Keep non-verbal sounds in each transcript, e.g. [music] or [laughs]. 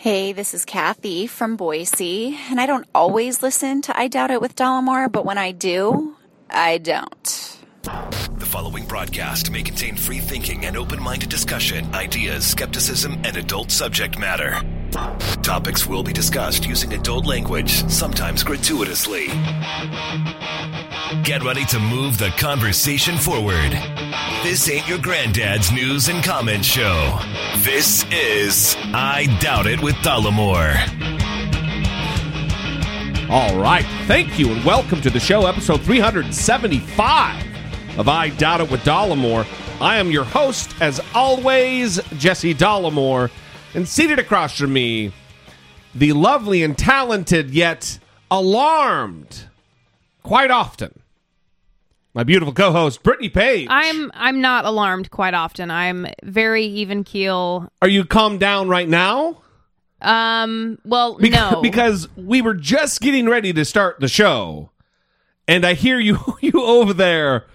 Hey, this is Kathy from Boise, and I don't always listen to I Doubt It with Dollamore, but when I do, I don't. The following broadcast may contain free thinking and open minded discussion, ideas, skepticism, and adult subject matter. Topics will be discussed using adult language, sometimes gratuitously. Get ready to move the conversation forward. This ain't your granddad's news and comment show. This is I Doubt It with Dollamore. All right. Thank you and welcome to the show, episode 375 of I Doubt It with Dollamore. I am your host, as always, Jesse Dollamore. And seated across from me, the lovely and talented yet alarmed quite often. My beautiful co-host, Brittany Page. I'm I'm not alarmed quite often. I'm very even keel. Are you calmed down right now? Um, well, Beca- no, Because we were just getting ready to start the show, and I hear you [laughs] you over there.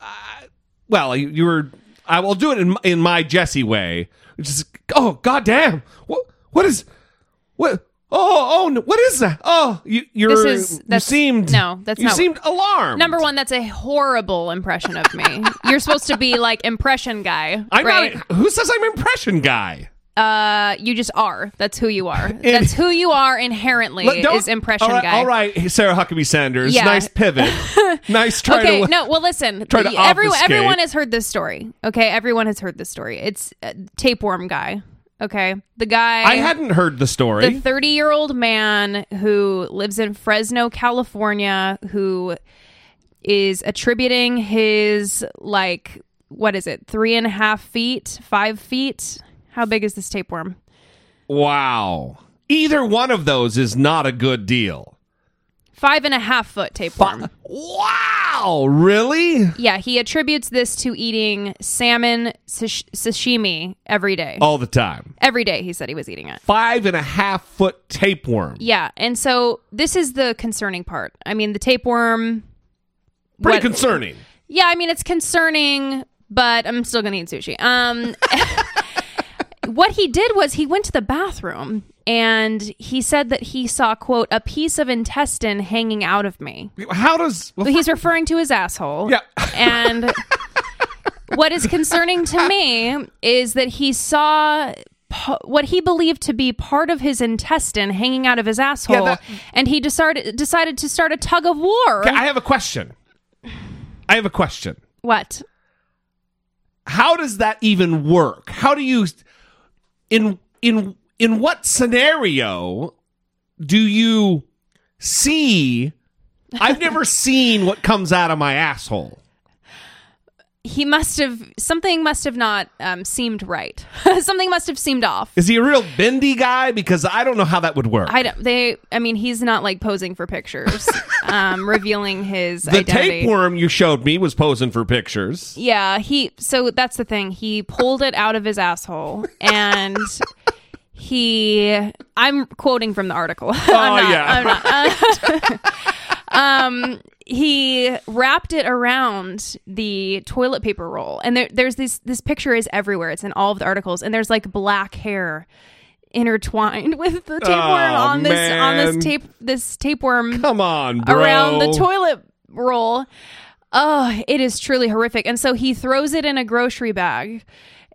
Uh, well, you, you were. I will do it in in my Jesse way, which is oh goddamn what what is what oh oh no, what is that oh you you're This is- you that's- seemed no, that's you not- seemed alarmed number one, that's a horrible impression of me. You're supposed to be like impression guy, I'm right? not who says I'm impression guy Uh, you just are. That's who you are. [laughs] That's who you are inherently. Is impression all right, guy. all right Sarah Huckabee Sanders Yeah. nice pivot [laughs] nice try Okay, to no. Well, listen. try to everyone, obfuscate. everyone has heard this story. Okay, everyone has heard this story. It's uh, tapeworm guy. Okay, the guy. I hadn't heard the story. the 30 year old man who lives in Fresno, California, who is attributing his, like, what is it, three and a half feet, five feet? How big is this tapeworm? wow. Either one of those is not a good deal. Five and a half foot tapeworm. Wow. Really? Yeah, he attributes this to eating salmon sash- sashimi every day. All the time. Every day he said he was eating it. Five and a half foot tapeworm. Yeah, and so this is the concerning part. I mean, the tapeworm. Pretty what- concerning. Yeah, I mean it's concerning, but I'm still gonna eat sushi. Um, [laughs] what he did was he went to the bathroom and he said that he saw quote a piece of intestine hanging out of me. How does. well, He's referring to his asshole. Yeah. [laughs] and what is concerning to me is that he saw. What he believed to be part of his intestine hanging out of his asshole, that- and he decided decided to start a tug of war. I have a question. I have a question. what? How does that even work? How do you. In. In. In what scenario do you see. I've never seen what comes out of my asshole. He must have something must have not um, seemed right. [laughs] something must have seemed off. Is he a real bendy guy? Because I don't know how that would work. I don't, they. I mean, he's not like posing for pictures, [laughs] um, revealing his the identity. tapeworm you showed me was posing for pictures. Yeah, he. So that's the thing. He pulled it out of his asshole, and he. I'm quoting from the article. [laughs] I'm not, yeah. I'm not. Uh, um, he wrapped it around the toilet paper roll, and there, there's this. This picture is everywhere. It's in all of the articles, and there's like black hair intertwined [laughs] with the tapeworm Oh, on this on this tape this tapeworm Come on, bro. around the toilet roll. Oh, it is truly horrific. And so he throws it in a grocery bag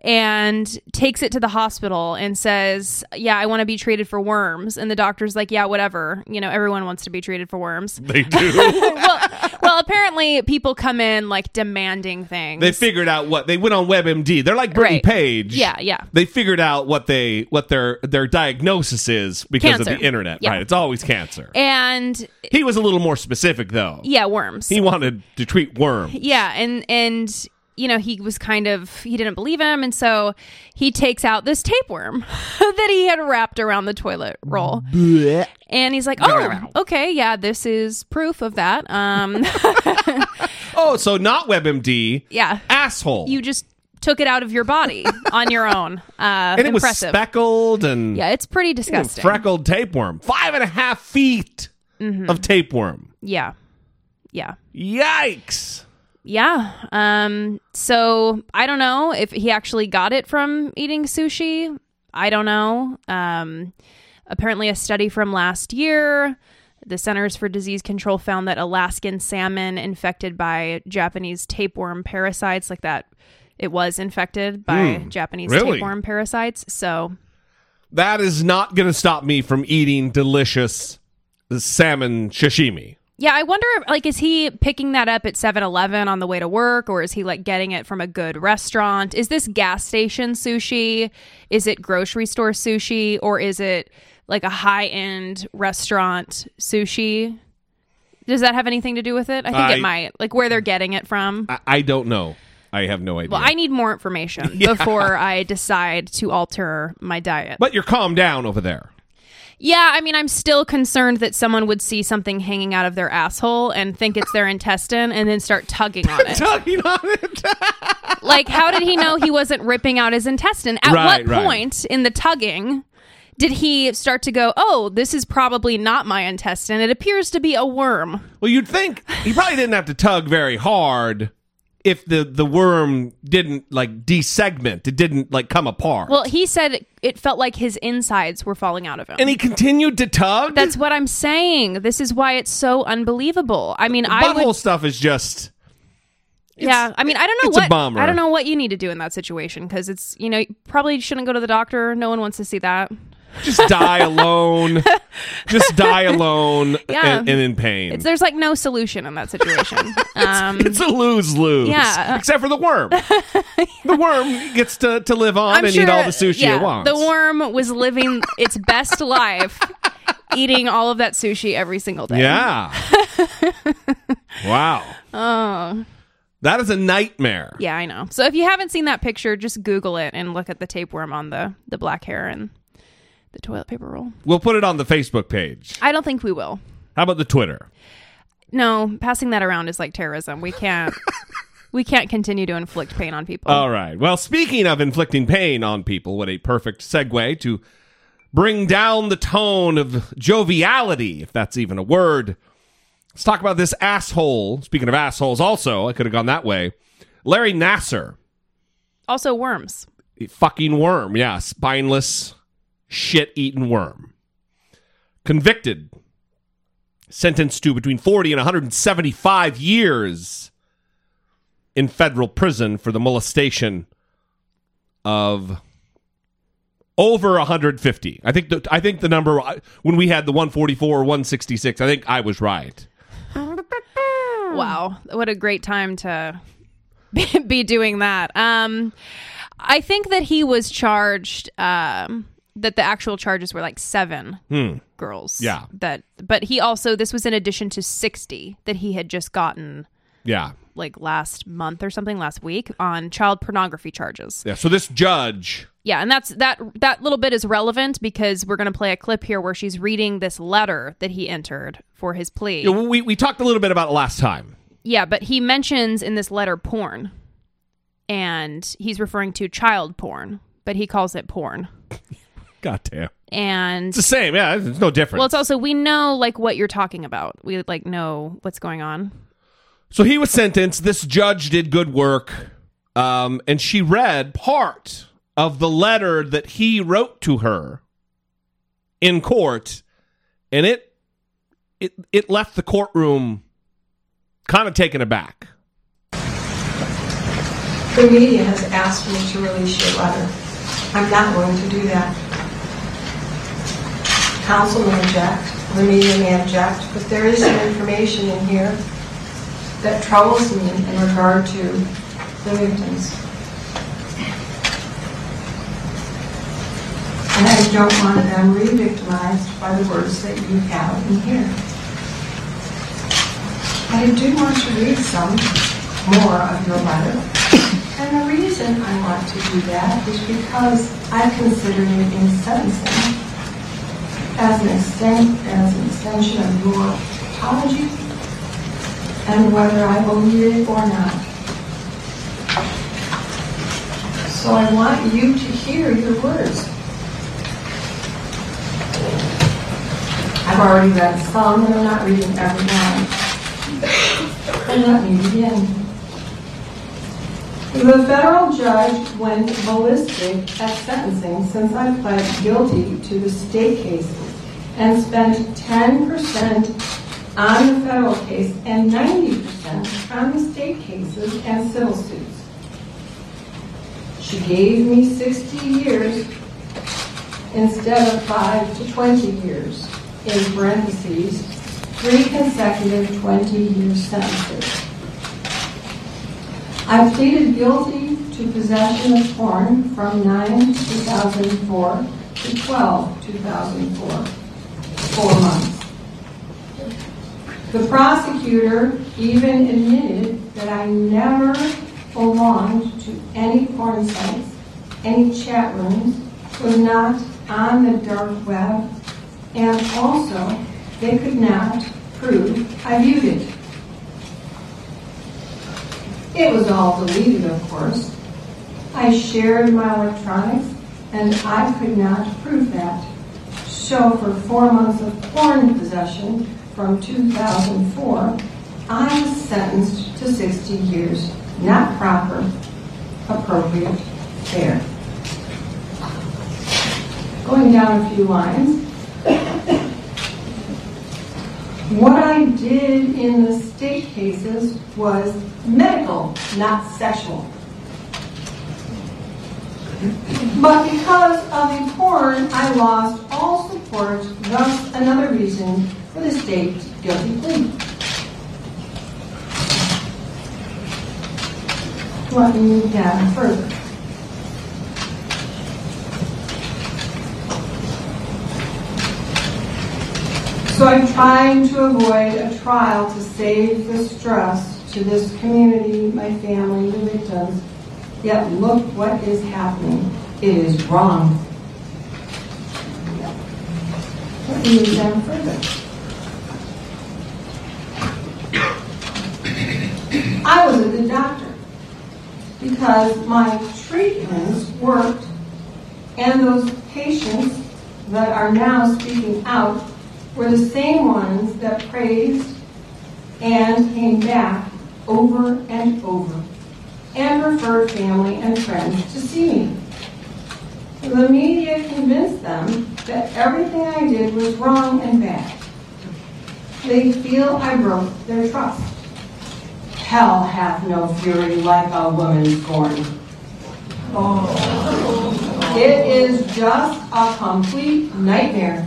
and takes it to the hospital and says, Yeah, I want to be treated for worms. And the doctor's like, Yeah, whatever. You know, everyone wants to be treated for worms. [laughs] They do. [laughs] well, well, apparently people come in like demanding things. they figured out what they went on WebMD. They're like Brittany Right. Page. Yeah, yeah. They figured out what they what their their diagnosis is because of Cancer. the internet. Yeah. Right. It's always cancer. and he was a little more specific though. yeah, worms. He wanted to treat worms. Yeah, and and you know he was kind of he didn't believe him, and so he takes out this tapeworm [laughs] that he had wrapped around the toilet roll, and he's like, "Oh, okay, yeah, this is proof of that." Um, [laughs] Oh, so not WebMD. yeah, Asshole. you just took it out of your body [laughs] on your own. Uh, and it was impressive. speckled and yeah, it's pretty disgusting. freckled tapeworm. Five and a half feet Mm-hmm. of tapeworm. yeah, yeah. Yikes. Yeah. Um so I don't know if he actually got it from eating sushi. I don't know. Um, apparently, a study from last year, the Centers for Disease Control found that Alaskan salmon infected by Japanese tapeworm parasites, like that, it was infected by Japanese really? tapeworm parasites. So, That is not going to stop me from eating delicious salmon sashimi. Yeah, I wonder, like, is he picking that up at 7 Eleven on the way to work, or is he, like, getting it from a good restaurant? Is this gas station sushi? Is it grocery store sushi? Or is it, like, a high end restaurant sushi? Does that have anything to do with it? I think I- it might. Like, where they're getting it from. I, I don't know. I have no idea. Well, I need more information [laughs] before I decide to alter my diet. but you're calmed down over there. Yeah, I mean, I'm still concerned that someone would see something hanging out of their asshole and think it's their intestine and then start tugging on it. [laughs] Tugging on it. [laughs] like, how did he know he wasn't ripping out his intestine? At Right, what right. point in the tugging did he start to go, oh, this is probably not my intestine? It appears to be a worm. well, you'd think he probably didn't have to tug very hard if the the worm didn't like desegment. It didn't like come apart. Well, he said it felt like his insides were falling out of him. and he continued to tug. That's what I'm saying. This is why it's so unbelievable. I mean, I butthole would stuff is just. Yeah, I mean, I don't know it's what. I don't know what you need to do in that situation because it's you know you probably shouldn't go to the doctor. No one wants to see that. Just die alone. [laughs] just die alone Yeah. and, and in pain. It's, there's like no solution in that situation. [laughs] um, It's a lose lose. Yeah. Except for the worm. the worm gets to, to live on I'm and sure, eat all the sushi yeah, it wants. The worm was living its best life, eating all of that sushi every single day. Yeah. [laughs] wow. Oh, That is a nightmare. yeah, I know. So if you haven't seen that picture, just Google it and look at the tapeworm on the the black hair and the toilet paper roll. We'll put it on the Facebook page. I don't think we will. How about the Twitter? No, passing that around is like terrorism. We can't. [laughs] we can't continue to inflict pain on people. All right. Well, speaking of inflicting pain on people, what a perfect segue to bring down the tone of joviality, if that's even a word. Let's talk about this asshole. Speaking of assholes, also, I could have gone that way. Larry Nassar, also, worms. fucking worm. Yeah, spineless, shit eating worm. Convicted, sentenced to between 40 and 175 years in federal prison for the molestation of over 150. I think the I think the number when we had the 144 or 166, I think I was right. Wow, what a great time to be, be doing that. Um, I think that he was charged. Um, that the actual charges were like seven hmm. girls. Yeah. That, but he also this was in addition to sixty that he had just gotten Yeah. like last month or something last week on child pornography charges. Yeah, so this judge Yeah, and that's that that little bit is relevant because we're going to play a clip here where she's reading this letter that he entered for his plea. know, we we talked a little bit about it last time. Yeah, but he mentions in this letter porn. And he's referring to child porn, but he calls it porn. God damn. And It's the same. Yeah, it's no different. well, it's also we know like what you're talking about. We like know what's going on. So he was sentenced. This judge did good work. Um, and she read part of the letter that he wrote to her in court, and it it it left the courtroom kind of taken aback. The media has asked me to release your letter. I'm not going to do that. Council may object, the media may object, but there is some information in here that troubles me in regard to the victims. And I don't want them re-victimized by the words that you have in here. I do want to read some more of your letter. And the reason I want to do that is because I consider it in sentencing as an extent, as an extension of your apology and whether I believe it or not. So I want you to hear your words. I've already read some, and I'm not reading every one. And let me begin. The federal judge went ballistic at sentencing since I pled guilty to the state cases and spent 10% on the federal case and 90% on the state cases and civil suits. She gave me 60 years instead of 5 to 20 years, in parentheses, three consecutive 20-year sentences. I pleaded guilty to possession of porn from 9 2004 to 12 2004, The prosecutor even admitted that I never belonged to any porn sites, any chat rooms, was not on the dark web, and also they could not prove I viewed it. It was all deleted, of course. I shared my electronics, and I could not prove that. So for four months of porn possession from 2004, I was sentenced to 60 years. Not proper, appropriate, fair. Going down a few lines. What I did in the state cases was medical, not sexual. But because of the porn, I lost all support, thus another reason for the state's guilty plea. Let me down further. So I'm trying to avoid a trial to save the stress to this community, my family, the victims. Yet look what is happening. It is wrong. Let me move down further. I was a good doctor because my treatments worked and those patients that are now speaking out were the same ones that praised and came back over and over and referred family and friends to see me. The media convinced them that everything I did was wrong and bad. They feel I broke their trust. Hell hath no fury like a woman scorned. Oh. It is just a complete nightmare.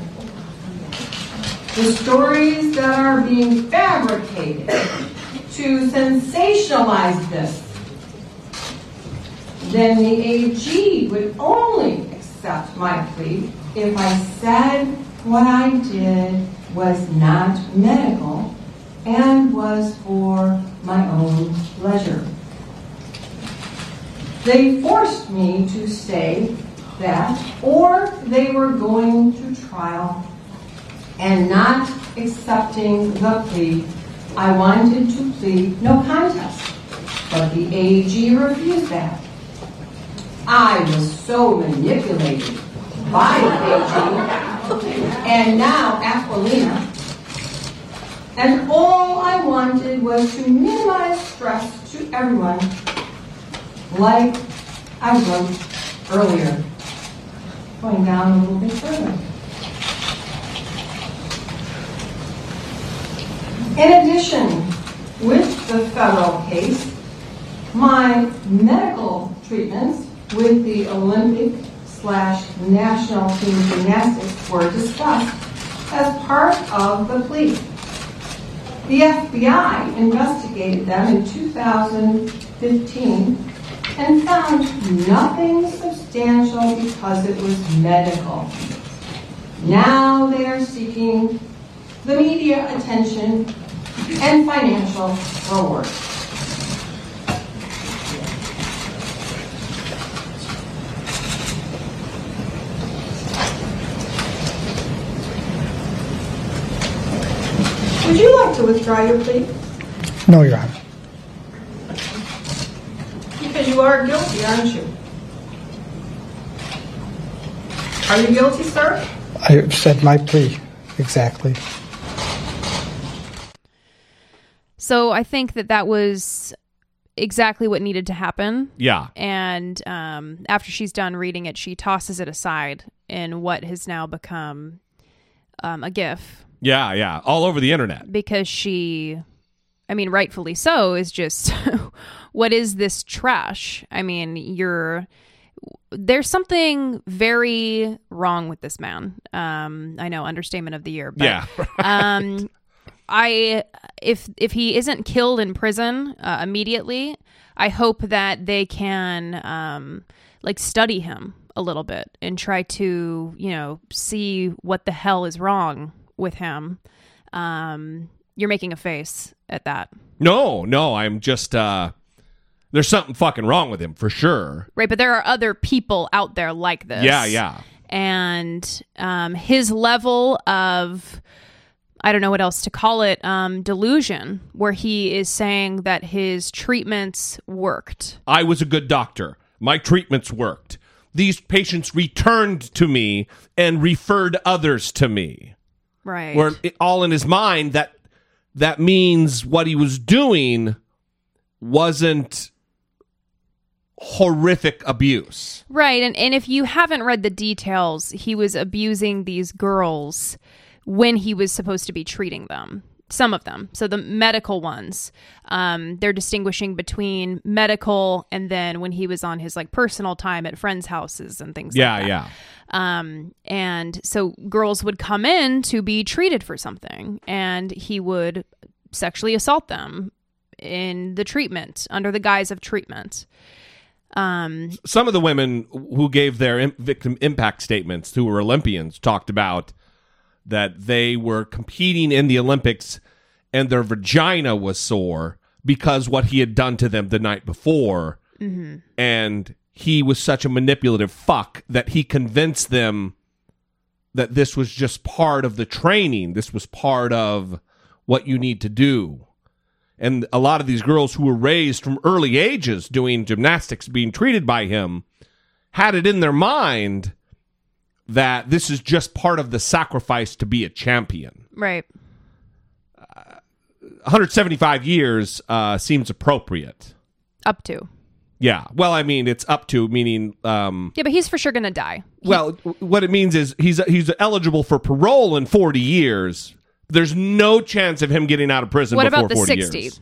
The stories that are being fabricated to sensationalize this, then the AG would only accept my plea if I said what I did was not medical and was for my own pleasure. They forced me to say that, or they were going to trial and not accepting the plea. I wanted to plead no contest, but the AG refused that. I was so manipulated by AG and now Aquilina. And all I wanted was to minimize stress to everyone, like I wrote earlier. Going down a little bit further. In addition, with the federal case, my medical treatments with the Olympic slash national team gymnastics were discussed as part of the plea. The FBI investigated them in 2015 and found nothing substantial because it was medical. Now they are seeking the media attention and financial reward. Would you like to withdraw your plea? No, Your Honor. Because you are guilty, aren't you? Are you guilty, sir? I have said my plea exactly. So I think that that was exactly what needed to happen. Yeah. And um, after she's done reading it, she tosses it aside in what has now become um, a GIF Yeah, yeah. All over the internet. because she, I mean, rightfully so, is just [laughs] what is this trash? I mean, you're. There's something very wrong with this man. Um, I know, understatement of the year. But, yeah. [laughs] um i if if he isn't killed in prison uh, immediately i hope that they can um like study him a little bit and try to you know see what the hell is wrong with him um you're making a face at that no, no. I'm just. uh There's something fucking wrong with him for sure. right but there are other people out there like this Yeah, yeah. and um, his level of I don't know what else to call it um, delusion, where he is saying that his treatments worked. I was a good doctor. My treatments worked. These patients returned to me and referred others to me. Right. Where it, all in his mind that that means what he was doing wasn't horrific abuse. right. And and if you haven't read the details, he was abusing these girls when he was supposed to be treating them. Some of them. So the medical ones, um, they're distinguishing between medical and then when he was on his like personal time at friends' houses and things Yeah, like that. yeah. Um, and so girls would come in to be treated for something, and he would sexually assault them in the treatment under the guise of treatment. Um, some of the women who gave their im- victim impact statements who were Olympians talked about that they were competing in the Olympics and their vagina was sore because what he had done to them the night before. Mm-hmm. And he was such a manipulative fuck that he convinced them that this was just part of the training. This was part of what you need to do. And a lot of these girls who were raised from early ages doing gymnastics, being treated by him, had it in their mind that this is just part of the sacrifice to be a champion. right. 175 years uh, seems appropriate. Up to. Yeah. Well, I mean, it's up to meaning. Um, Yeah, but he's for sure going to die. well, what it means is he's he's eligible for parole in 40 years. There's no chance of him getting out of prison What before about the 40 60? years.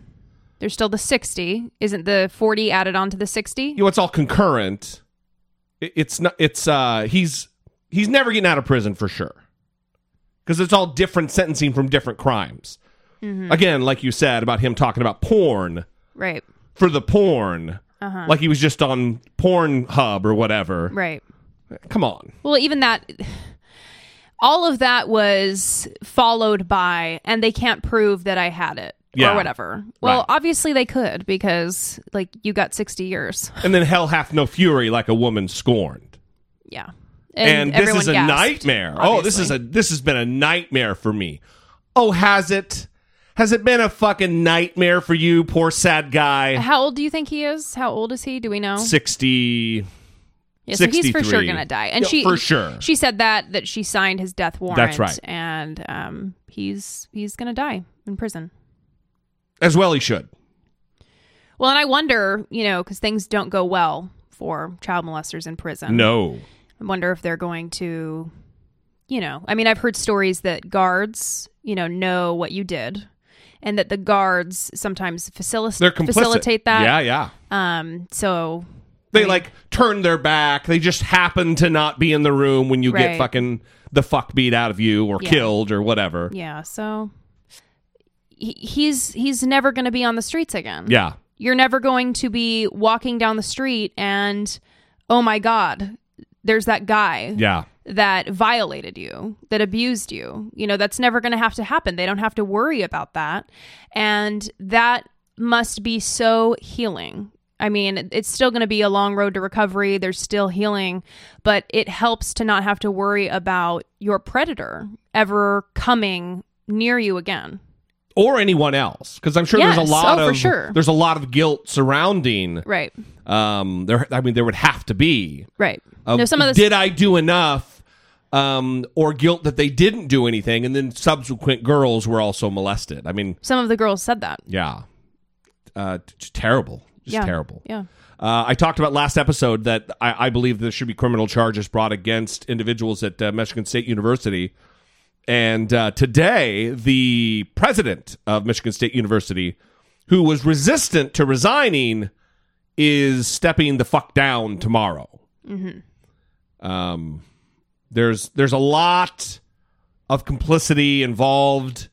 There's still the 60. Isn't the 40 added on to the 60? you know, it's all concurrent. It- It's not. It's uh. He's he's never getting out of prison for sure, because it's all different sentencing from different crimes. Mm-hmm. Again, like you said about him talking about porn Right. for the porn, Uh-huh. like he was just on Pornhub or whatever. Right. Come on. Well, even that, all of that was followed by, and they can't prove that I had it Yeah. or whatever. Well, Right. obviously they could because, like, you got 60 years. And then hell hath no fury like a woman scorned. Yeah. And, this is a gasped, nightmare. Oh, this is a this has been a nightmare for me. Oh, has it? Has it been a fucking nightmare for you, poor sad guy? How old do you think he is? How old is he? Do we know? 60 Yeah, so he's for sure gonna die. And Yeah, she for sure. She said that that she signed his death warrant. That's right. And um, he's he's gonna die in prison. as well he should. Well, and I wonder, you know, because things don't go well for child molesters in prison. No. I wonder if they're going to, you know, I mean, I've heard stories that guards, you know, know what you did, and that the guards sometimes facil- facilitate that. Yeah, yeah. Um. So They like turn their back. They just happen to not be in the room when you get fucking the fuck beat out of you or Yeah. killed or whatever. yeah. So he, he's he's never going to be on the streets again. Yeah. You're never going to be walking down the street and, oh my god, there's that guy. Yeah. that violated you, that abused you. You know, that's never going to have to happen. They don't have to worry about that. And that must be so healing. I mean, it's still going to be a long road to recovery. There's still healing, but it helps to not have to worry about your predator ever coming near you again. Or anyone else, because I'm sure there's a lot Oh, of sure. there's a lot of guilt surrounding. Right. Um, there, I mean, there would have to be. Right. of, no, some of this did I do enough? Um, or guilt that they didn't do anything, and then subsequent girls were also molested. I mean, some of the girls said that. yeah, uh, terrible. Just yeah. terrible. Yeah. Uh, I talked about last episode that I, I believe there should be criminal charges brought against individuals at uh, Michigan State University. And uh, today, the president of Michigan State University, who was resistant to resigning, is stepping the fuck down tomorrow. Um, there's there's a lot of complicity involved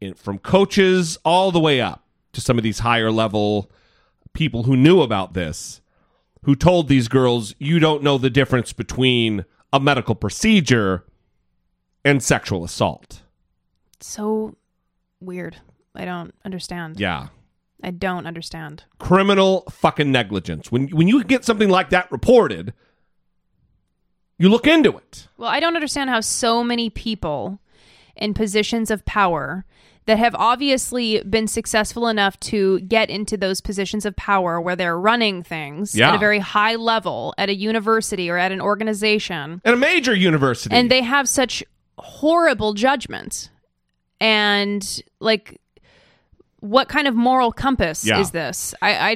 in, from coaches all the way up to some of these higher level people who knew about this, who told these girls, you don't know the difference between a medical procedure and sexual assault. So weird. I don't understand. Yeah. I don't understand. Criminal fucking negligence. When when you get something like that reported, you look into it. Well, I don't understand how so many people in positions of power that have obviously been successful enough to get into those positions of power where they're running things Yeah. at a very high level at a university or at an organization At a major university. and they have such horrible judgment. And like what kind of moral compass Yeah. is this? I i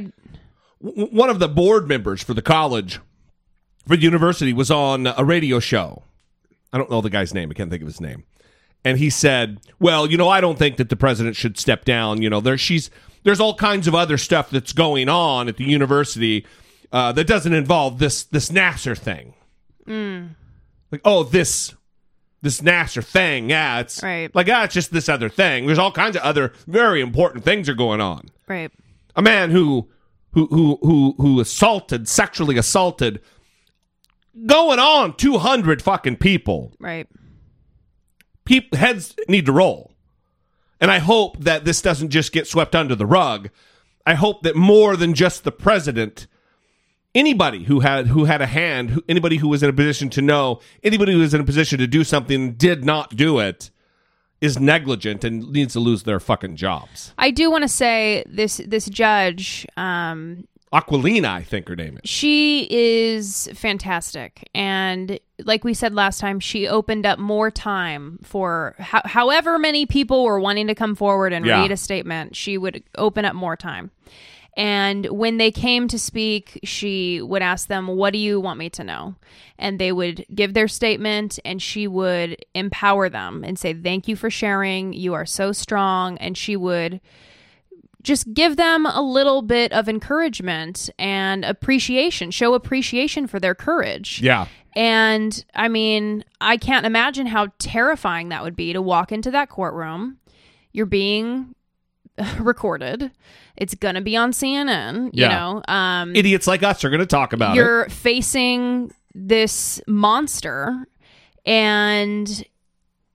w- one of the board members for the college for the university was on a radio show. I don't know the guy's name. I can't think of his name. And he said well you know i don't think that the president should step down. You know there she's there's all kinds of other stuff that's going on at the university uh, that doesn't involve this this Nassar thing. Like oh this this Nassar thing yeah it's Right. like ah it's just this other thing. There's all kinds of other very important things are going on. Right. A man who who who who who assaulted sexually assaulted going on 200 fucking people. Right. Peop heads need to roll. And i hope that this doesn't just get swept under the rug. I hope that more than just the president anybody who had who had a hand who, anybody who was in a position to know anybody who was in a position to do something did not do it is negligent and needs to lose their fucking jobs. I do want to say this this judge um aquilina i think her name is. she is fantastic. And like we said last time she opened up more time for ho- however many people were wanting to come forward and Yeah. read a statement she would open up more time and when they came to speak she would ask them what do you want me to know and they would give their statement and she would empower them and say thank you for sharing you are so strong and she would just give them a little bit of encouragement and appreciation, show appreciation for their courage. yeah And I mean, I can't imagine how terrifying that would be to walk into that courtroom. You're being [laughs] recorded. It's going to be on CNN, you Yeah. know. Um idiots like us are going to talk about it. you're facing this monster and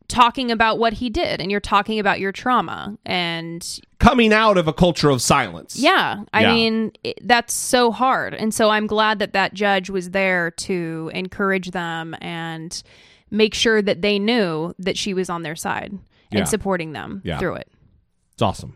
talking about what he did and you're talking about your trauma and Coming out of a culture of silence. yeah, I Yeah. mean, it, that's so hard. And so I'm glad that that judge was there to encourage them and make sure that they knew that she was on their side Yeah. and supporting them Yeah. through it. It's awesome.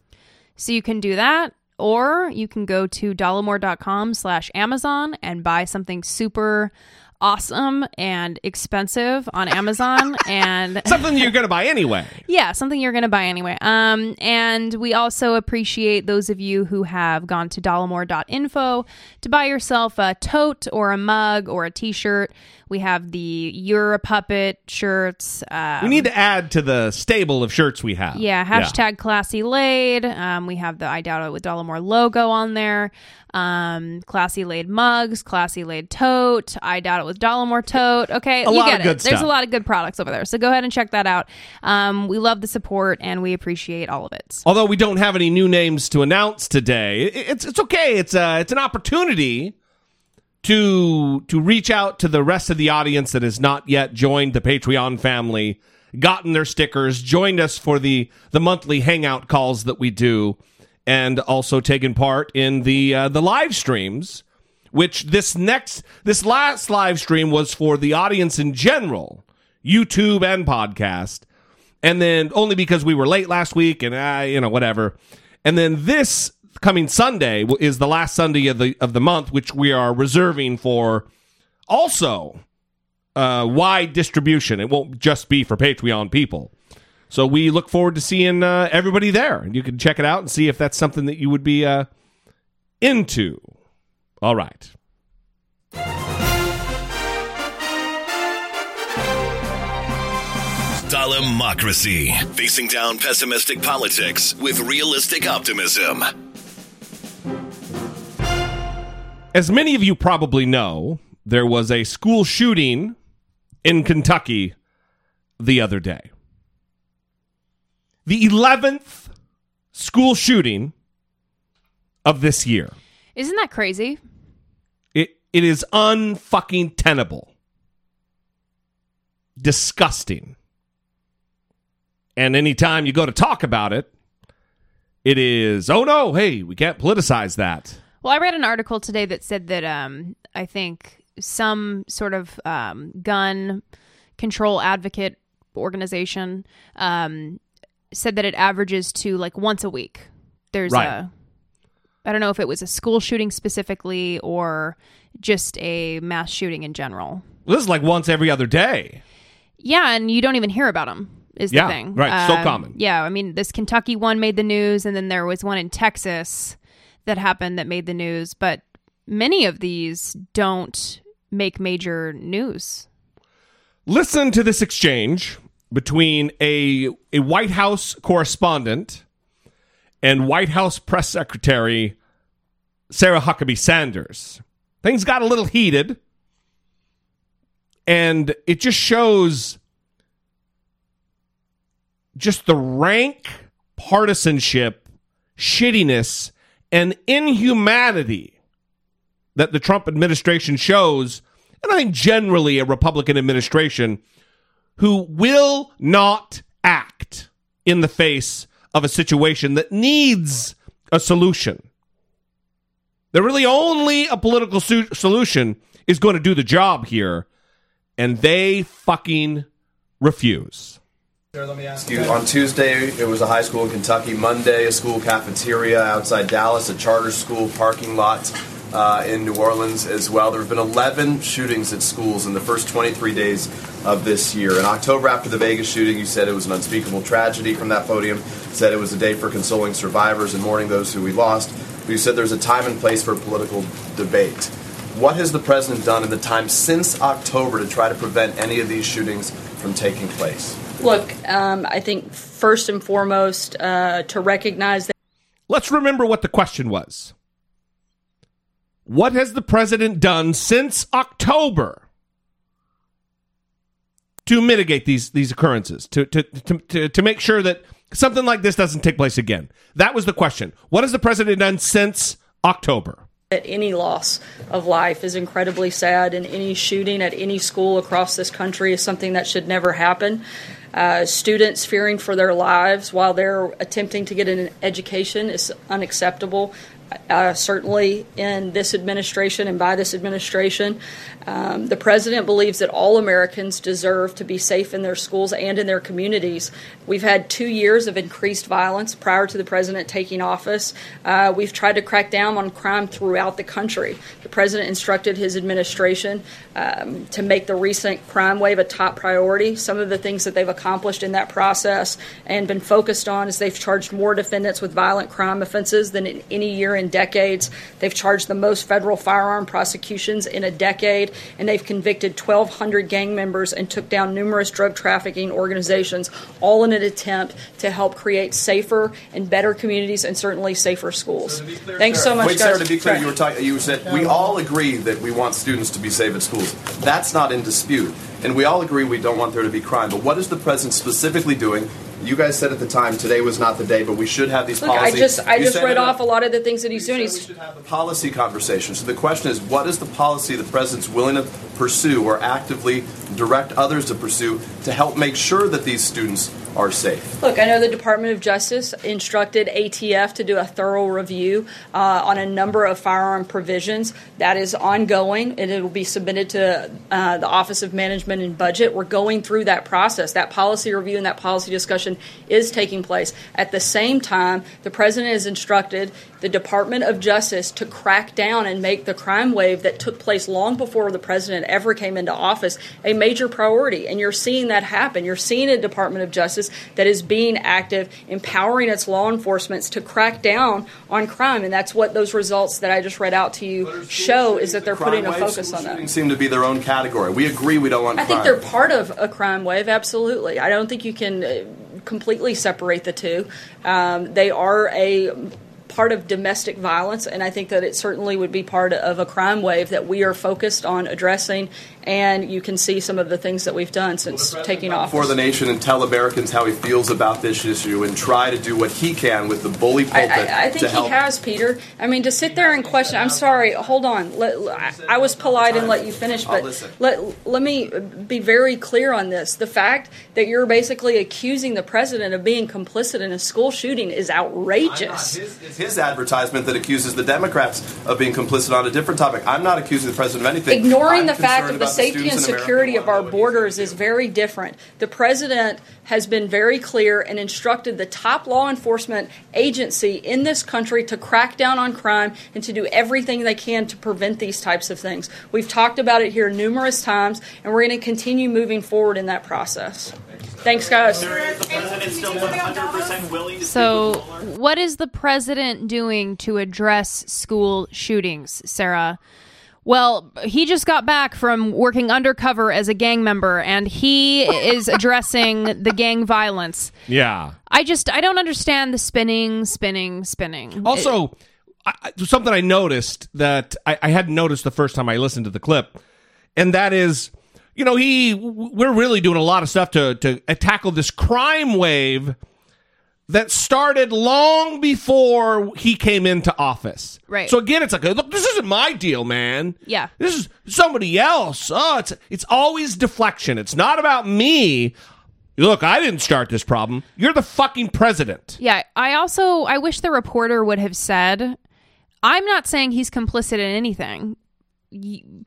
So you can do that, or you can go to dollamore.com slash Amazon and buy something super awesome and expensive on Amazon [laughs] and [laughs] Something you're going to buy anyway. yeah, something you're going to buy anyway. Um, and we also appreciate those of you who have gone to dollamore.info to buy yourself a tote or a mug or a t-shirt. We have the You're a Puppet shirts. Um, We need to add to the stable of shirts we have. yeah, hashtag classy laid. Um, we have the I doubt it with Dollamore logo on there. Um, classy laid mugs, classy laid tote. I doubt it with Dollamore tote. Okay, A you lot get of it. good There's a lot of good products over there. So go ahead and check that out. Um, we love the support and we appreciate all of it. Although we don't have any new names to announce today, it's it's okay. It's uh it's an opportunity to to reach out to the rest of the audience that has not yet joined the Patreon family, gotten their stickers, joined us for the the monthly hangout calls that we do, and also taken part in the uh, the live streams. Which this next this last live stream was for the audience in general, YouTube and podcast, and then only because we were late last week and uh, you know whatever, and then this coming Sunday is the last Sunday of the of the month, which we are reserving for also uh, wide distribution. It won't just be for Patreon people. So we look forward to seeing uh, everybody there, and you can check it out and see if that's something that you would be uh, into. All right. Democracy. Facing down pessimistic politics with realistic optimism. As many of you probably know, there was a school shooting in Kentucky the other day. The 11th school shooting of this year. Isn't that crazy? It it is unfucking tenable. Disgusting. And anytime you go to talk about it, it is, oh no, hey, we can't politicize that. Well, I read an article today that said that um, I think some sort of um, gun control advocate organization um, said that it averages to like once a week. There's Right. a, I don't know if it was a school shooting specifically or just a mass shooting in general. This is like once every other day. Yeah, and you don't even hear about them. Is Yeah, the thing right, so common. Yeah, I mean, this Kentucky one made the news, and then there was one in Texas that happened that made the news. But many of these don't make major news. Listen to this exchange between a a White House correspondent and White House press secretary Sarah Huckabee Sanders. Things got a little heated and it just shows just the rank partisanship, shittiness and inhumanity that the Trump administration shows, and I think generally a Republican administration who will not act in the face of a situation that needs a solution. That really only a political su- solution is going to do the job here, and they fucking refuse. You- On Tuesday, it was a high school in Kentucky. Monday, a school cafeteria outside Dallas, a charter school parking lot uh, in New Orleans as well. There have been 11 shootings at schools in the first 23 days of this year. In October, after the Vegas shooting, you said it was an unspeakable tragedy from that podium, said it was a day for consoling survivors and mourning those who we lost. But you said there's a time and place for political debate. What has the president done in the time since October to try to prevent any of these shootings from taking place? Look, um, I think first and foremost uh, to recognize that Let's remember what the question was. What has the president done since October to mitigate these these occurrences, to to, to, to, to make sure that something like this doesn't take place again? That was the question. What has the president done since October? any loss of life is incredibly sad, and any shooting at any school across this country is something that should never happen. Uh, students fearing for their lives while they're attempting to get an education is unacceptable. Uh, certainly in this administration and by this administration. Um, the president believes that all Americans deserve to be safe in their schools and in their communities. We've had two years of increased violence prior to the president taking office. Uh, we've tried to crack down on crime throughout the country. The president instructed his administration um, to make the recent crime wave a top priority. Some of the things that they've accomplished in that process and been focused on is they've charged more defendants with violent crime offenses than in any year in decades. They've charged the most federal firearm prosecutions in a decade, and they've convicted 1,200 gang members and took down numerous drug trafficking organizations, all in an attempt to help create safer and better communities and certainly safer schools. Thanks so much, Wait, guys. Sarah, to be clear, you were talking. You said we all agree that we want students to be safe at schools. That's not in dispute, and we all agree we don't want there to be crime. But what is the president specifically doing? You guys said at the time today was not the day, but we should have these Look, I policies. just I You just read off a lot of the things that he's doing. we should have a policy conversation. So the question is, what is the policy the president's willing to pursue or actively direct others to pursue to help make sure that these students are safe. Look, I know the Department of Justice instructed ATF to do a thorough review uh, on a number of firearm provisions. That is ongoing, and it will be submitted to uh, the Office of Management and Budget. We're going through that process. That policy review and that policy discussion is taking place. At the same time, the President has instructed the Department of Justice to crack down and make the crime wave that took place long before the President ever came into office a major priority. And you're seeing that happen. You're seeing a Department of Justice that is being active, empowering its law enforcement to crack down on crime. And that's what those results that I just read out to you show is that they're putting a focus on that. seem to be their own category. We agree we don't want I crime. think they're part of a crime wave, absolutely. I don't think you can uh, completely separate the two. Um, they are a part of domestic violence, and I think that it certainly would be part of a crime wave that we are focused on addressing. And you can see some of the things that we've done since taking office. for the nation and tell Americans how he feels about this issue and try to do what he can with the bully pulpit I, I think to he help. has, Peter. I mean, to sit there and question. I'm sorry. Hold on. Let, I, I was polite and let you finish, but let let me be very clear on this. The fact that you're basically accusing the president of being complicit in a school shooting is outrageous. His, advertisement that accuses the Democrats of being complicit on a different topic. I'm not accusing the president of anything. Ignoring I'm the fact of the safety students and security of our wanna know what he's borders is very different. The president has been very clear and instructed the top law enforcement agency in this country to crack down on crime and to do everything they can to prevent these types of things. We've talked about it here numerous times, and we're going to continue moving forward in that process. Thanks, guys. So, what is the president doing to address school shootings, Sarah? Well, he just got back from working undercover as a gang member and he is addressing the gang violence. Yeah. I just I don't understand the spinning, spinning, spinning. Also, I, I- something I noticed that I, I hadn't noticed the first time I listened to the clip, and that is, you know, he we're really doing a lot of stuff to to uh, tackle this crime wave that started long before he came into office. Right. So again, it's like, look, this isn't my deal, man. Yeah. This is somebody else. Oh, it's it's always deflection. It's not about me. Look, I didn't start this problem. You're the fucking president. Yeah, I also I wish the reporter would have said, "I'm not saying he's complicit in anything."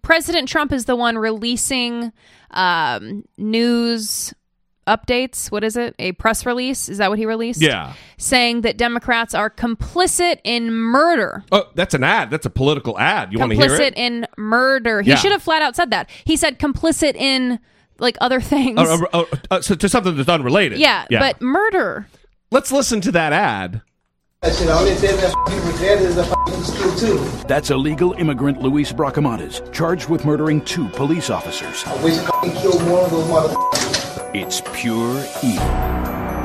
President Trump is the one releasing um, news updates. What is it? A press release? Is that what he released? Yeah. saying that Democrats are complicit in murder. Oh, that's an ad. That's a political ad. You want to hear it? complicit it? in murder. He Yeah. should have flat out said that. He said complicit in like other things. Uh, uh, uh, so to something that's unrelated. Yeah, yeah, but murder. let's listen to that ad. Shit, I only tell that is school too. That's illegal immigrant Luis Bracamontes, charged with murdering two police officers. I wish I fucking killed one of those motherfuckers. It's pure evil.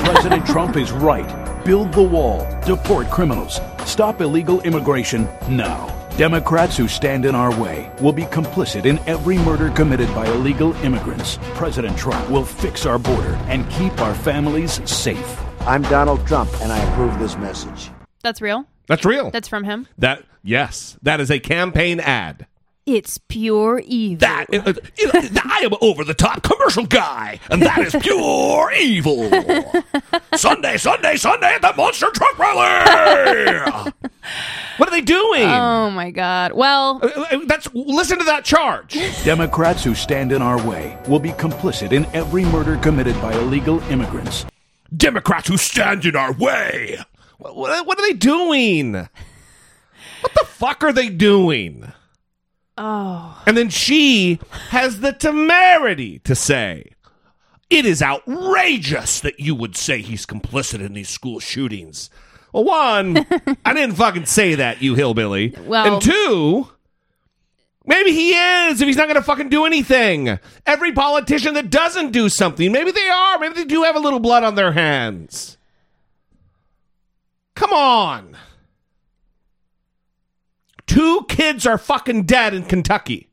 President Trump is right. Build the wall. Deport criminals. Stop illegal immigration now. Democrats who stand in our way will be complicit in every murder committed by illegal immigrants. President Trump will fix our border and keep our families safe. I'm Donald Trump, and I approve this message. That's real. That's real. That's from him. that yes, that is a campaign ad. It's pure evil. That uh, uh, I am over the top commercial guy, and that is pure [laughs] evil. Sunday, Sunday, Sunday at the Monster Truck Rally. [laughs] what are they doing? Oh my god. Well, Uh, uh, That's listen to that charge. Democrats who stand in our way will be complicit in every murder committed by illegal immigrants. Democrats who stand in our way. What, what, what are they doing? What the fuck are they doing? oh, And then she has the temerity to say, It is outrageous that you would say he's complicit in these school shootings. Well, one, [laughs] I didn't fucking say that, you hillbilly. Well- and two, maybe he is if he's not going to fucking do anything. Every politician that doesn't do something, maybe they are. Maybe they do have a little blood on their hands. Come on. Two kids are fucking dead in Kentucky.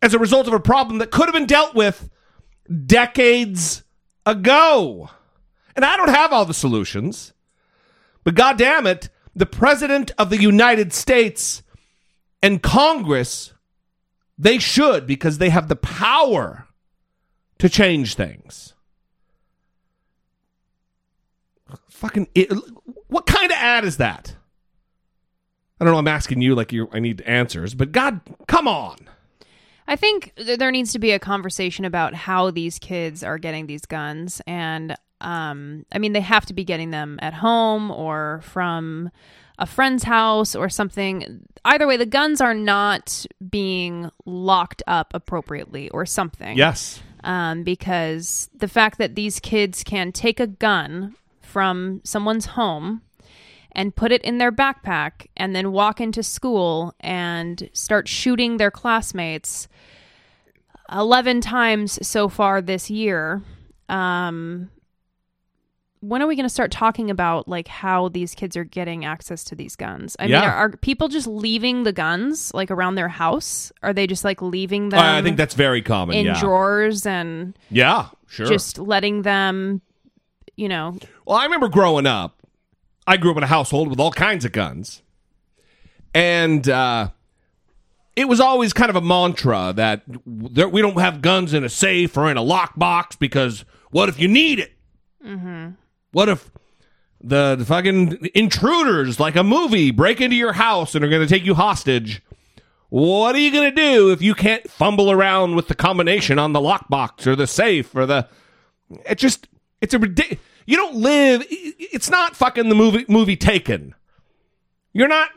As a result of a problem that could have been dealt with decades ago. And I don't have all the solutions. But God damn it, the President of the United States and Congress, they should because they have the power to change things. Fucking, what kind of ad is that? I don't know. I'm asking you like you. I need answers, but God, come on. I think there needs to be a conversation about how these kids are getting these guns, and um, I mean, they have to be getting them at home or from a friend's house or something. Either way, the guns are not being locked up appropriately or something. Yes. Um, because the fact that these kids can take a gun from someone's home and put it in their backpack and then walk into school and start shooting their classmates 11 times so far this year um when are we going to start talking about like how these kids are getting access to these guns i mean are, are people just leaving the guns like around their house are they just like leaving them I I think that's very common. in yeah. drawers and Yeah, sure. just letting them you know Well, I remember growing up. I grew up in a household with all kinds of guns, and uh, it was always kind of a mantra that there, we don't have guns in a safe or in a lockbox because what if you need it? mm-hmm. What if the, fucking intruders, like a movie, break into your house and are going to take you hostage? What are you going to do if you can't fumble around with the combination on the lockbox or the safe or the? It just it's a ridiculous. You don't live. It's not fucking the movie movie Taken. You're not,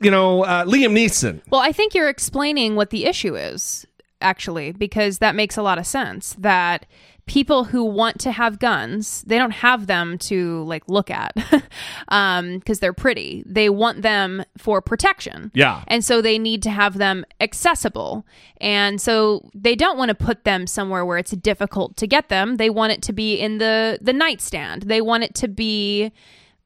you know, uh, Liam Neeson. Well, I think you're explaining what the issue is, actually, because that makes a lot of sense. That people who want to have guns, they don't have them to like look at [laughs] um because they're pretty. They want them for protection. Yeah. And so they need to have them accessible. And so they don't want to put them somewhere where it's difficult to get them. They want it to be in the the nightstand. They want it to be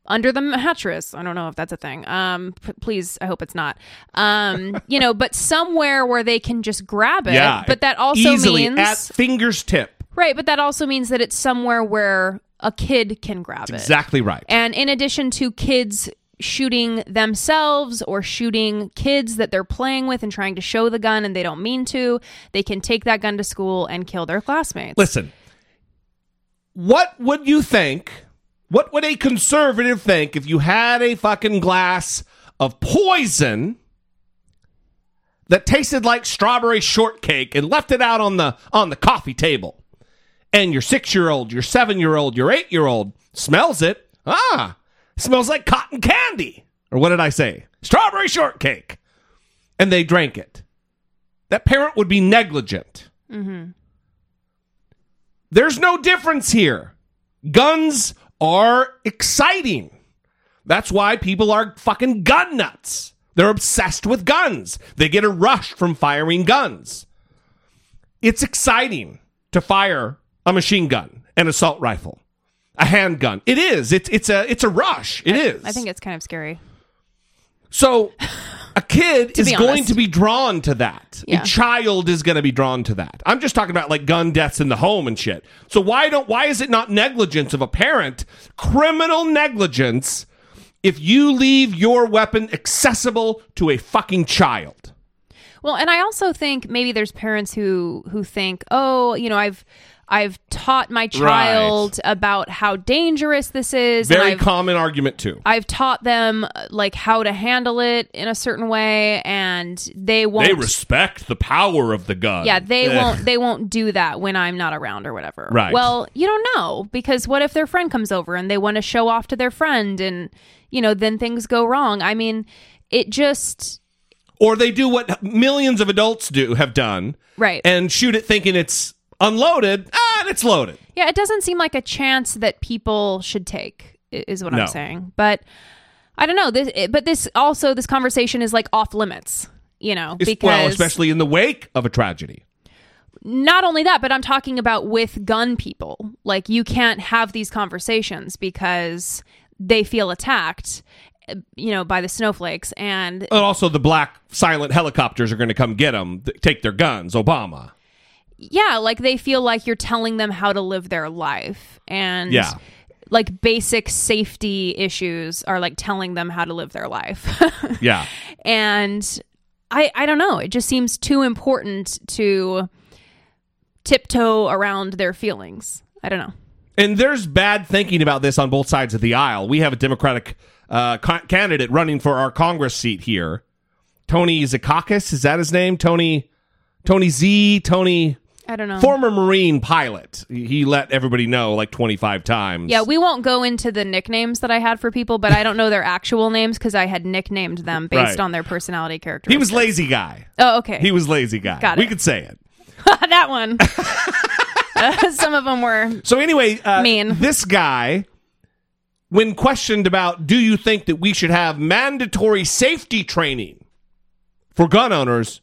under the mattress. I don't know if that's a thing. Um, p- please, I hope it's not. Um, you know, but somewhere where they can just grab it. Yeah, but that also easily means at fingers tip. Right. But that also means that it's somewhere where a kid can grab it. Exactly right. And in addition to kids shooting themselves or shooting kids that they're playing with and trying to show the gun and they don't mean to, they can take that gun to school and kill their classmates. Listen, what would you think? What would a conservative think if you had a fucking glass of poison that tasted like strawberry shortcake and left it out on the on the coffee table? And your 6-year-old, your 7-year-old, your 8-year-old smells it. Ah, smells like cotton candy. Or what did I say? Strawberry shortcake. And they drank it. That parent would be negligent. Mm-hmm. There's no difference here. Guns are exciting. That's why people are fucking gun nuts. They're obsessed with guns. They get a rush from firing guns. It's exciting to fire a machine gun, an assault rifle, a handgun. It is. It's it's a it's a rush. It is. I think it's kind of scary. So a kid [laughs] is going to be drawn to that. Yeah. A child is going to be drawn to that. I'm just talking about like gun deaths in the home and shit. So why don't why is it not negligence of a parent? Criminal negligence if you leave your weapon accessible to a fucking child. Well, and I also think maybe there's parents who who think, "Oh, you know, I've I've taught my child about how dangerous this is Very common argument too. I've taught them uh, like how to handle it in a certain way and they won't They respect the power of the gun. Yeah, they Ugh. won't they won't do that when I'm not around or whatever. Right. Well, you don't know because what if their friend comes over and they want to show off to their friend and you know, then things go wrong. I mean, it just Or they do what millions of adults do have done. Right. And shoot it thinking it's unloaded. And it's loaded. Yeah, it doesn't seem like a chance that people should take. Is what No. I'm saying. But I don't know. This, it- but this also this conversation is like off limits. You know, Es- because well, especially in the wake of a tragedy. not only that, but I'm talking about with gun people. Like you can't have these conversations because they feel attacked. uh, You know, by the snowflakes, and And also, the black silent helicopters are going to come get them, take their guns. Obama. Yeah, like they feel like you're telling them how to live their life, and Yeah. like basic safety issues are like telling them how to live their life. [laughs] Yeah. and I I don't know. It just seems too important to tiptoe around their feelings. I don't know. And there's bad thinking about this on both sides of the aisle. We have a Democratic uh, ca- candidate running for our Congress seat here. Tony Zakakis, is that his name? Tony Tony Z, Tony I don't know. former Marine pilot. He let everybody know like 25 times. Yeah, we won't go into the nicknames that I had for people, but I don't know their actual names because I had nicknamed them based Right. on their personality characteristics. He was lazy guy. Oh, okay. He was lazy guy. Got We it. could say it. [laughs] that one. Uh, [laughs] some of them were. So anyway, uh, Mean. this guy, when questioned about, do you think that we should have mandatory safety training for gun owners?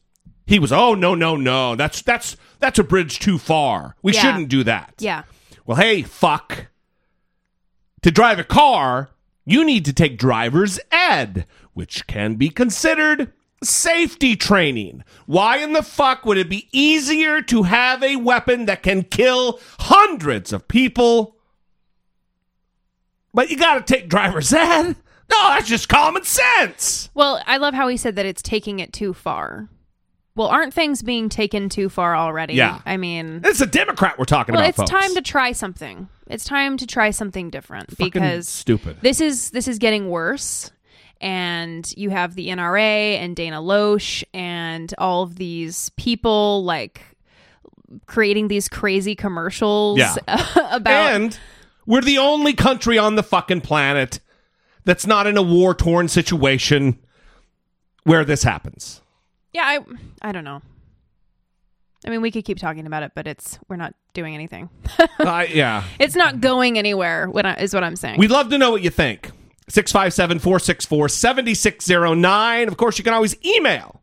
He was, oh no, no, no. That's that's that's a bridge too far. We Yeah. shouldn't do that. Yeah. Well, hey, fuck. To drive a car, you need to take driver's ed, which can be considered safety training. Why in the fuck would it be easier to have a weapon that can kill hundreds of people? But you got to take driver's ed? No, that's just common sense. Well, I love how he said that it's taking it too far. Well, aren't things being taken too far already? Yeah. I mean, It's a Democrat we're talking about. well, about. it's folks. time to try something. It's time to try something different Fucking because stupid. This is this is getting worse, and you have the NRA and Dana Loesch and all of these people like creating these crazy commercials Yeah. [laughs] about And we're the only country on the fucking planet that's not in a war torn situation where this happens. Yeah. I I don't know. I mean, we could keep talking about it, but it's we're not doing anything. [laughs] Uh, yeah. [laughs] It's not going anywhere. What I, is what I'm saying. We'd love to know what you think. 657 464 7609. Of course, you can always email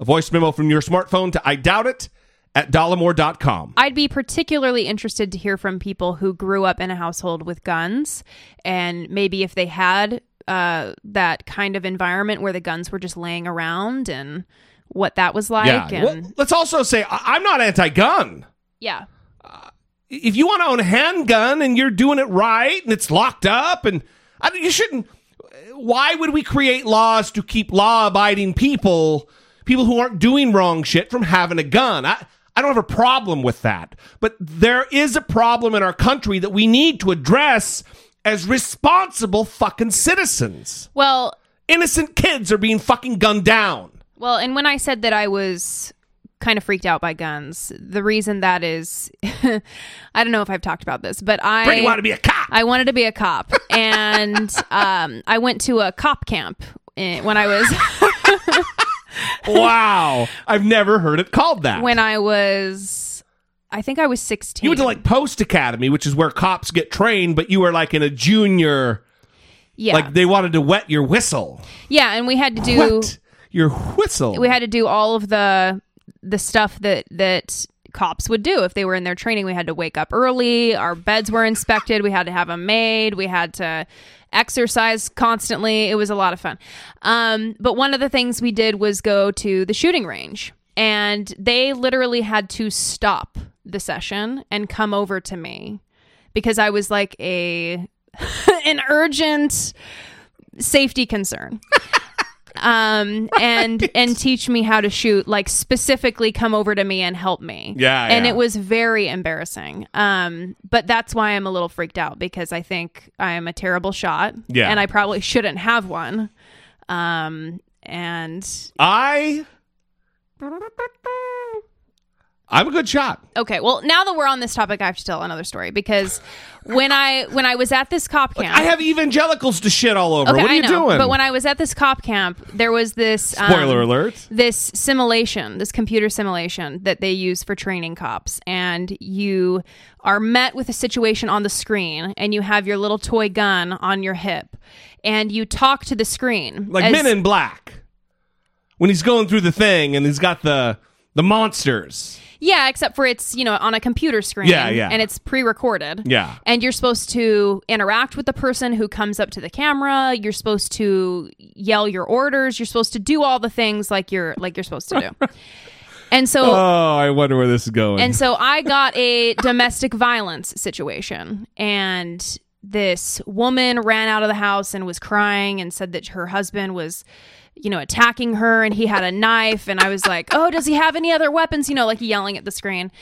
a voice memo from your smartphone to I doubt it at dollemore.com. I'd be particularly interested to hear from people who grew up in a household with guns and maybe if they had uh, that kind of environment where the guns were just laying around and what that was like. yeah. And Well, let's also say I- I'm not anti gun. yeah. if you want to own a handgun and you're doing it right and it's locked up and I, you shouldn't why would we create laws to keep law abiding people people who aren't doing wrong shit from having a gun I, I don't have a problem with that but there is a problem in our country that we need to address as responsible fucking citizens Well, innocent kids are being fucking gunned down Well, and when I said that I was kind of freaked out by guns, the reason that is, [laughs] I don't know if I've talked about this, but I Brittany wanted to be a cop. I wanted to be a cop, and [laughs] um, I went to a cop camp eh, when I was [laughs] wow i've never heard it called that when I was, I think I was sixteen. You went to like Post Academy, which is where cops get trained, but you were like in a junior. yeah, Like they wanted to wet your whistle. yeah, and we had to do Wet your whistle. we had to do all of the the stuff that that cops would do. If they were in their training we had to wake up early. Our beds were inspected. We had to have them made. We had to exercise constantly. It was a lot of fun. Um, but one of the things we did was go to the shooting range. And they literally had to stop the session and come over to me because i was like a [laughs] an urgent safety concern um [laughs] and and teach me how to shoot like specifically come over to me and help me Yeah, and yeah. it was very embarrassing um but that's why i'm a little freaked out because i think i am a terrible shot Yeah. and i probably shouldn't have one um and I. I'm a good shot. okay well now that we're on this topic i have to tell another story because when i when i was at this cop camp I have evangelicals to shit all over. Okay, what are I you know. doing? But when I was at this cop camp, there was this um, Spoiler alert. This simulation, this computer simulation that they use for training cops, and you are met with a situation on the screen, and you have your little toy gun on your hip, and you talk to the screen like as- Men in Black, when he's going through the thing and he's got the the monsters. Yeah, except for it's, you know, on a computer screen. Yeah, yeah. And it's pre recorded. Yeah. And you're supposed to interact with the person who comes up to the camera. You're supposed to yell your orders. You're supposed to do all the things like you're like you're supposed to do. [laughs] and so Oh, I wonder where this is going. and so I got a domestic violence situation and this woman ran out of the house and was crying and said that her husband was you know, attacking her and he had a knife and I was like, "Oh, does he have any other weapons?" you know, like yelling at the screen.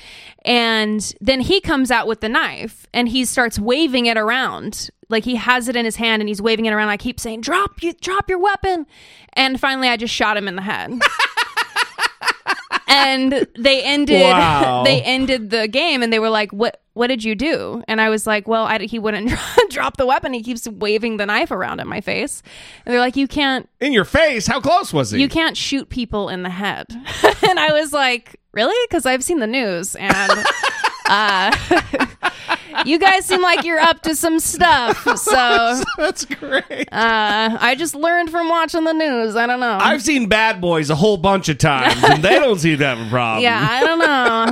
And then he comes out with the knife and he starts waving it around. Like he has it in his hand and he's waving it around. I keep saying, "Drop you drop your weapon." And finally I just shot him in the head. [laughs] and they ended Wow. they ended the game and they were like what what did you do? And i was like well I, he wouldn't [laughs] drop the weapon. He keeps waving the knife around at my face. And they're like you can't In your face? How close was he? you can't shoot people in the head. [laughs] And i was like really? Because i've seen the news and [laughs] uh, [laughs] you guys seem like you're up to some stuff so [laughs] That's great. uh, i just learned from watching the news i don't know I've seen Bad Boys a whole bunch of times, and they don't seem to have a problem. yeah i don't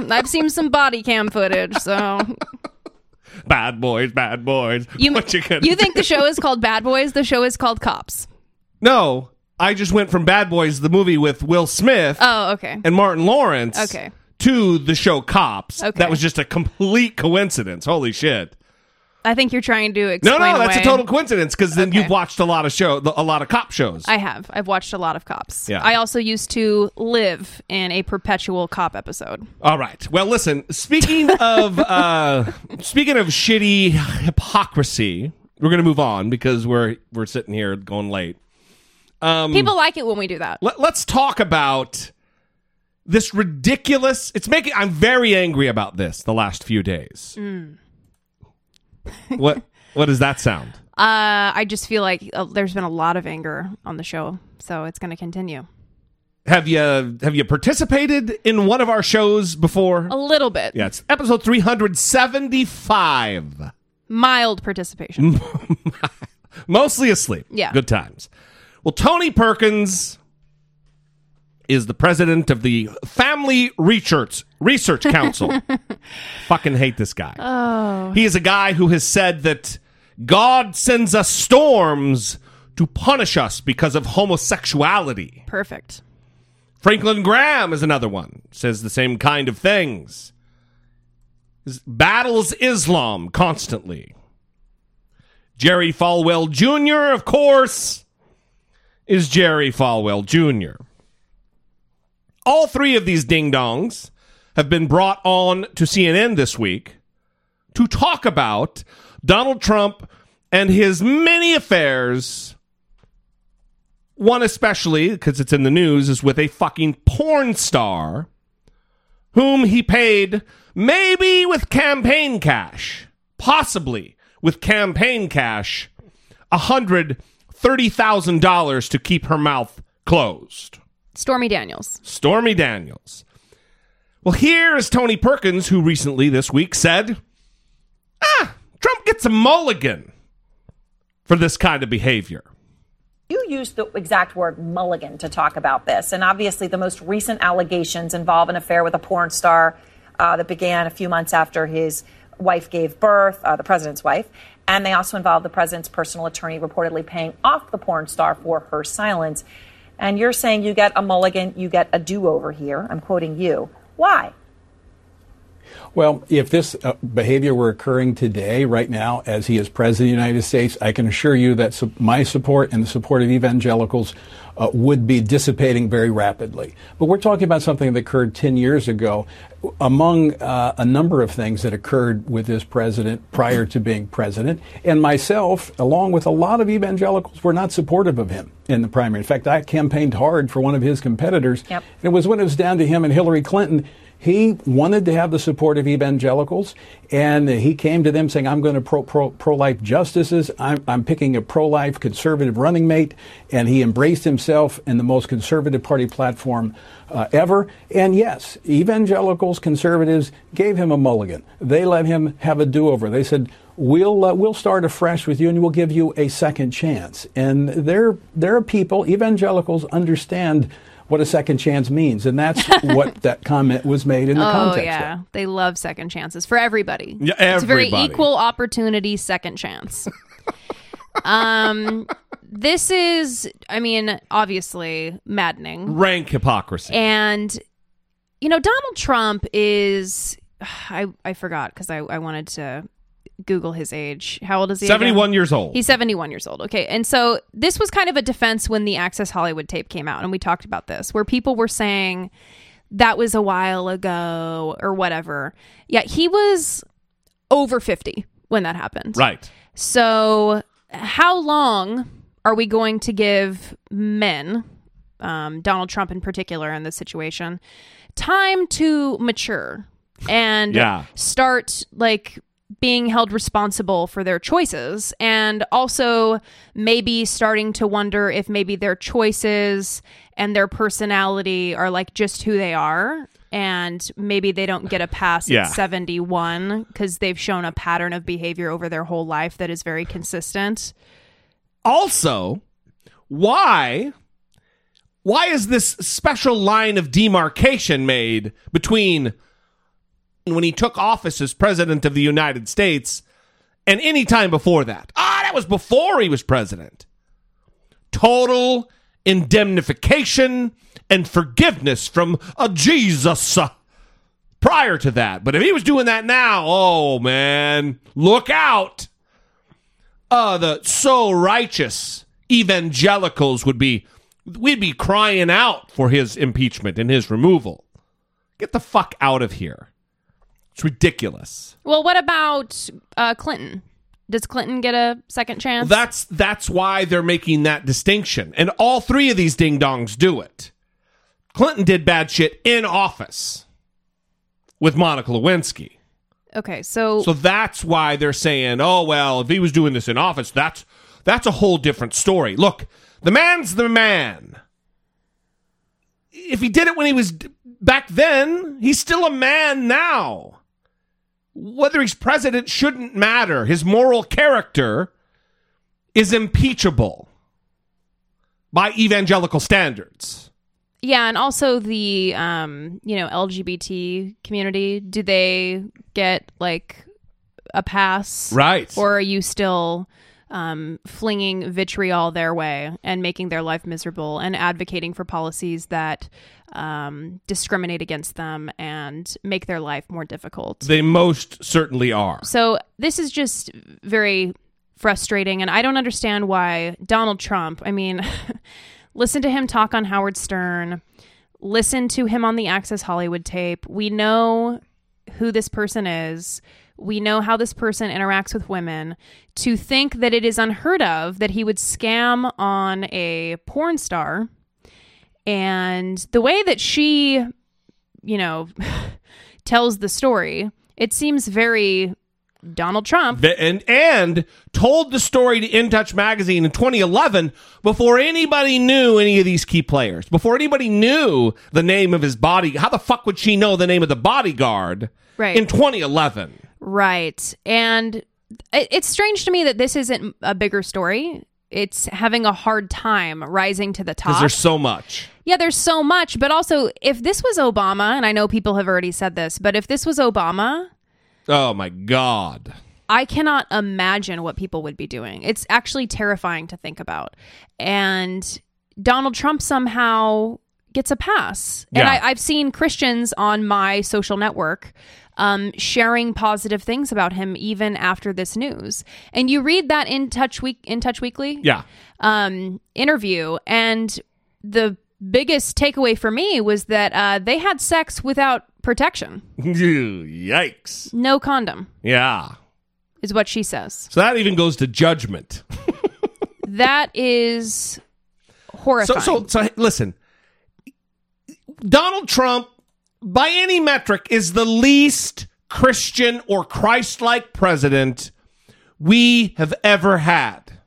know i've seen some body cam footage so Bad Boys, Bad Boys. You, what you gonna you think do? the show is called Bad Boys? The show is called Cops. No, I just went from Bad Boys, the movie with Will Smith Oh, okay. and Martin Lawrence, Okay. To the show Cops. Okay. That was just a complete coincidence. Holy shit! I think you're trying to explain. No, no, that's away. a total coincidence because then Okay. you've watched a lot of show, a lot of cop shows. I have. I've watched a lot of Cops. Yeah. I also used to live in a perpetual cop episode. All right. Well, listen. Speaking [laughs] of uh, speaking of shitty hypocrisy, we're gonna move on because we're we're sitting here going late. Um, People like it when we do that. let, let's talk about this ridiculous. It's making. I'm very angry about this. The last few days. Mm. what [laughs] What does that sound? Uh, I just feel like uh, there's been a lot of anger on the show, so it's going to continue. Have you Have you participated in one of our shows before? A little bit. Yeah, it's episode 375. Mild participation. [laughs] Mostly asleep. Yeah. Good times. Well, Tony Perkins is the president of the Family Research Research Council. [laughs] Fucking hate this guy. Oh. He is a guy who has said that God sends us storms to punish us because of homosexuality. Perfect. Franklin Graham is another one. Says the same kind of things. Battles Islam constantly. Jerry Falwell Jr., of course, is Jerry Falwell Jr. All three of these ding dongs have been brought on to CNN this week to talk about Donald Trump and his many affairs. One especially, because it's in the news, is with a fucking porn star whom he paid maybe with campaign cash, possibly with campaign cash, $130,000 to keep her mouth closed. Stormy Daniels. Stormy Daniels. Well, here is Tony Perkins, who recently this week said, ah, Trump gets a mulligan for this kind of behavior. You used the exact word mulligan to talk about this. And obviously, the most recent allegations involve an affair with a porn star uh, that began a few months after his wife gave birth, uh, the president's wife. And they also involve the president's personal attorney reportedly paying off the porn star for her silence. And you're saying you get a mulligan, you get a do over here. I'm quoting you. Why? Well, if this uh, behavior were occurring today, right now, as he is president of the United States, I can assure you that su- my support and the support of evangelicals uh, would be dissipating very rapidly. But we're talking about something that occurred 10 years ago. Among uh, a number of things that occurred with this president prior to being president, and myself, along with a lot of evangelicals, were not supportive of him in the primary. In fact, I campaigned hard for one of his competitors. Yep. And it was when it was down to him and Hillary Clinton. He wanted to have the support of evangelicals, and he came to them saying, I'm going to pro, pro, pro-life justices. I'm, I'm picking a pro-life conservative running mate, and he embraced himself in the most conservative party platform uh, ever. And yes, evangelicals, conservatives gave him a mulligan. They let him have a do-over. They said, we'll uh, we'll start afresh with you and we'll give you a second chance. And there there are people, evangelicals understand what a second chance means, and that's [laughs] what that comment was made in the oh context. yeah, they love second chances for everybody. Yeah, It's a very everybody. equal opportunity second chance. um, this is, I mean, obviously maddening. Rank hypocrisy. And you know, Donald Trump is I I forgot because I, I wanted to Google his age. How old is he? again? 71 years old. He's 71 years old. Okay. And so this was kind of a defense when the Access Hollywood tape came out. And we talked about this, where people were saying that was a while ago or whatever. Yeah. He was over 50 when that happened. Right. So, how long are we going to give men, um, Donald Trump in particular, in this situation, time to mature and Yeah. start like being held responsible for their choices and also maybe starting to wonder if maybe their choices and their personality are like just who they are and maybe they don't get a pass Yeah. at 71 because they've shown a pattern of behavior over their whole life that is very consistent Also, why why is this special line of demarcation made between when he took office as president of the United States and any time before that? Ah, that was before he was president. Total indemnification and forgiveness from a Jesus prior to that. But if he was doing that now, oh man, look out uh the so righteous evangelicals would be we'd be crying out for his impeachment and his removal. Get the fuck out of here. It's ridiculous. well what about uh, clinton does clinton get a second chance That's that's why they're making that distinction. And all three of these ding dongs do it. Clinton did bad shit in office with Monica Lewinsky. okay so, So that's why they're saying, "Oh well, if he was doing this in office, that's that's a whole different story." Look, the man's the man. If he did it when he was back then, he's still a man now. Whether he's president shouldn't matter. His moral character is impeachable by evangelical standards. yeah and also the um you know lgbt community do they get like a pass Right. or are you still um, flinging vitriol their way and making their life miserable and advocating for policies that um, discriminate against them and make their life more difficult They most certainly are. So this is just very frustrating, and I don't understand why Donald Trump. I mean, [laughs] listen to him talk on Howard Stern. Listen to him on the Access Hollywood tape. We know who this person is. We know how this person interacts with women. To think that it is unheard of that he would scam on a porn star and the way that she, you know, [laughs] tells the story, it seems very Donald Trump. And and told the story to In Touch magazine in 2011 before anybody knew any of these key players. Before anybody knew the name of his body. How the fuck would she know the name of the bodyguard Right. in 2011? Right. And it, it's strange to me that this isn't a bigger story. It's having a hard time rising to the top. Because there's so much. yeah, there's so much. But also, if this was Obama, and I know people have already said this, but if this was Obama, Oh my god. I cannot imagine what people would be doing. It's actually terrifying to think about. And Donald Trump somehow gets a pass. And Yeah. I, I've seen Christians on my social network um, sharing positive things about him even after this news. And you read that in Touch Week in Touch Weekly Yeah. um, interview, and the biggest takeaway for me was that uh, they had sex without protection, [laughs] Yikes. no condom, Yeah. is what she says. So that even goes to judgment. [laughs] That is So, horrifying. so, so listen. Donald Trump, by any metric, is the least Christian or Christ-like president we have ever had.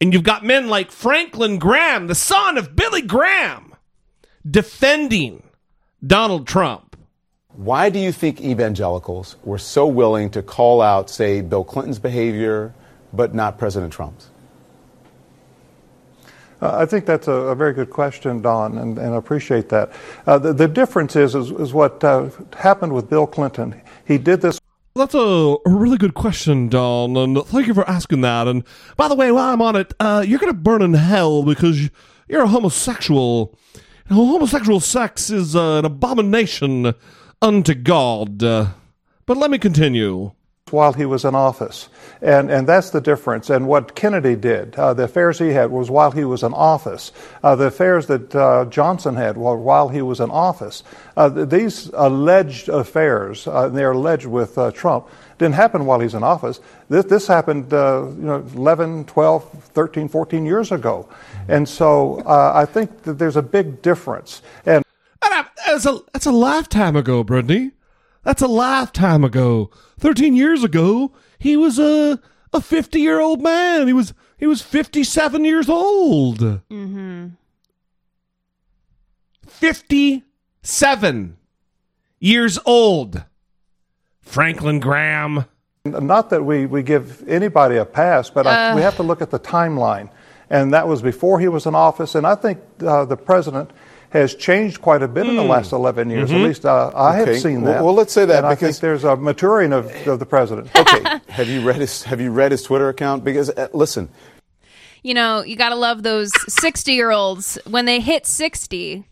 And you've got men like Franklin Graham, the son of Billy Graham, defending Donald Trump. Why do you think evangelicals were so willing to call out, say, Bill Clinton's behavior, but not President Trump's? Uh, I think that's a, a very good question, Don, and, and I appreciate that. Uh, the, the difference is, is, is what uh, happened with Bill Clinton. He did this. That's a, really good question, Don, and thank you for asking that. And by the way, while I'm on it, uh, you're going to burn in hell because you're a homosexual. Homosexual sex is uh, an abomination unto God. Uh, but let me continue. While he was in office. And, and that's the difference. And what Kennedy did, uh, the affairs he had was while he was in office. Uh, the affairs that uh, Johnson had were while he was in office. Uh, these alleged affairs, uh, they're alleged with uh, Trump, didn't happen while he's in office. This, this happened, you know, 11, 12, 13, 14 years ago. And so I think that there's a big difference. And that's a, that's a lifetime ago, Brittany. That's a lifetime ago. 13 years ago, he was a a 50 year old man. He was he was 57 years old. Mm-hmm. 57 years old. Franklin Graham. Not that we, we give anybody a pass, but I, we have to look at the timeline. And that was before he was in office. And I think uh, the president has changed quite a bit in the Mm. last 11 years. Mhm. At least uh, I Okay. have seen Well- that. well, let's say that and I because- think there's a maturing of, of the president. [laughs] Okay, have you read his Have you read his Twitter account? Because uh, listen, You know, you got to love those 60 year olds when they hit 60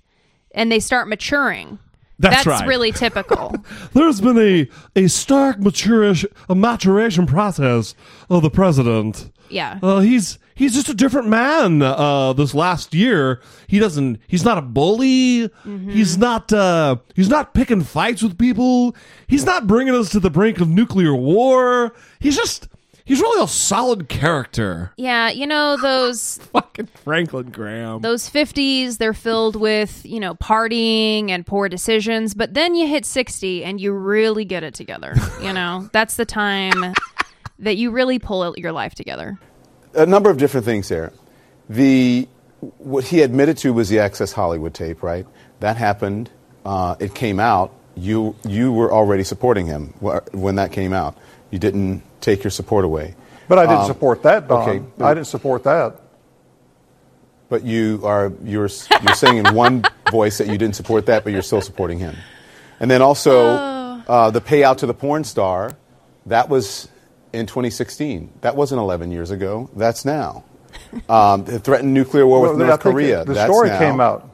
and they start maturing. That's right. really typical. [laughs] There's been a, a stark maturation, a maturation process of the president. Yeah. Uh, he's he's just a different man. Uh, this last year, he doesn't. He's not a bully. He's not. Uh, he's not picking fights with people. He's not bringing us to the brink of nuclear war. He's just. He's really a solid character. yeah, you know, those [laughs] Fucking Franklin Graham. those 50s they're filled with you know partying and poor decisions but then you hit 60 and you really get it together you know [laughs] that's the time that you really pull your life together a number of different things there. The what he admitted to was the Access Hollywood tape, right? That happened. Uh, it came out. You you were already supporting him when that came out. You didn't take your support away. But I didn't Um, support that, Don. Okay, I didn't support that. But you are you're you're saying in one [laughs] voice that you didn't support that, but you're still supporting him. And then also uh, the payout to the porn star, that was in 2016. That wasn't 11 years ago. That's now. [laughs] Um, the threatened nuclear war Well, with I North think Korea. the that's story now. came out.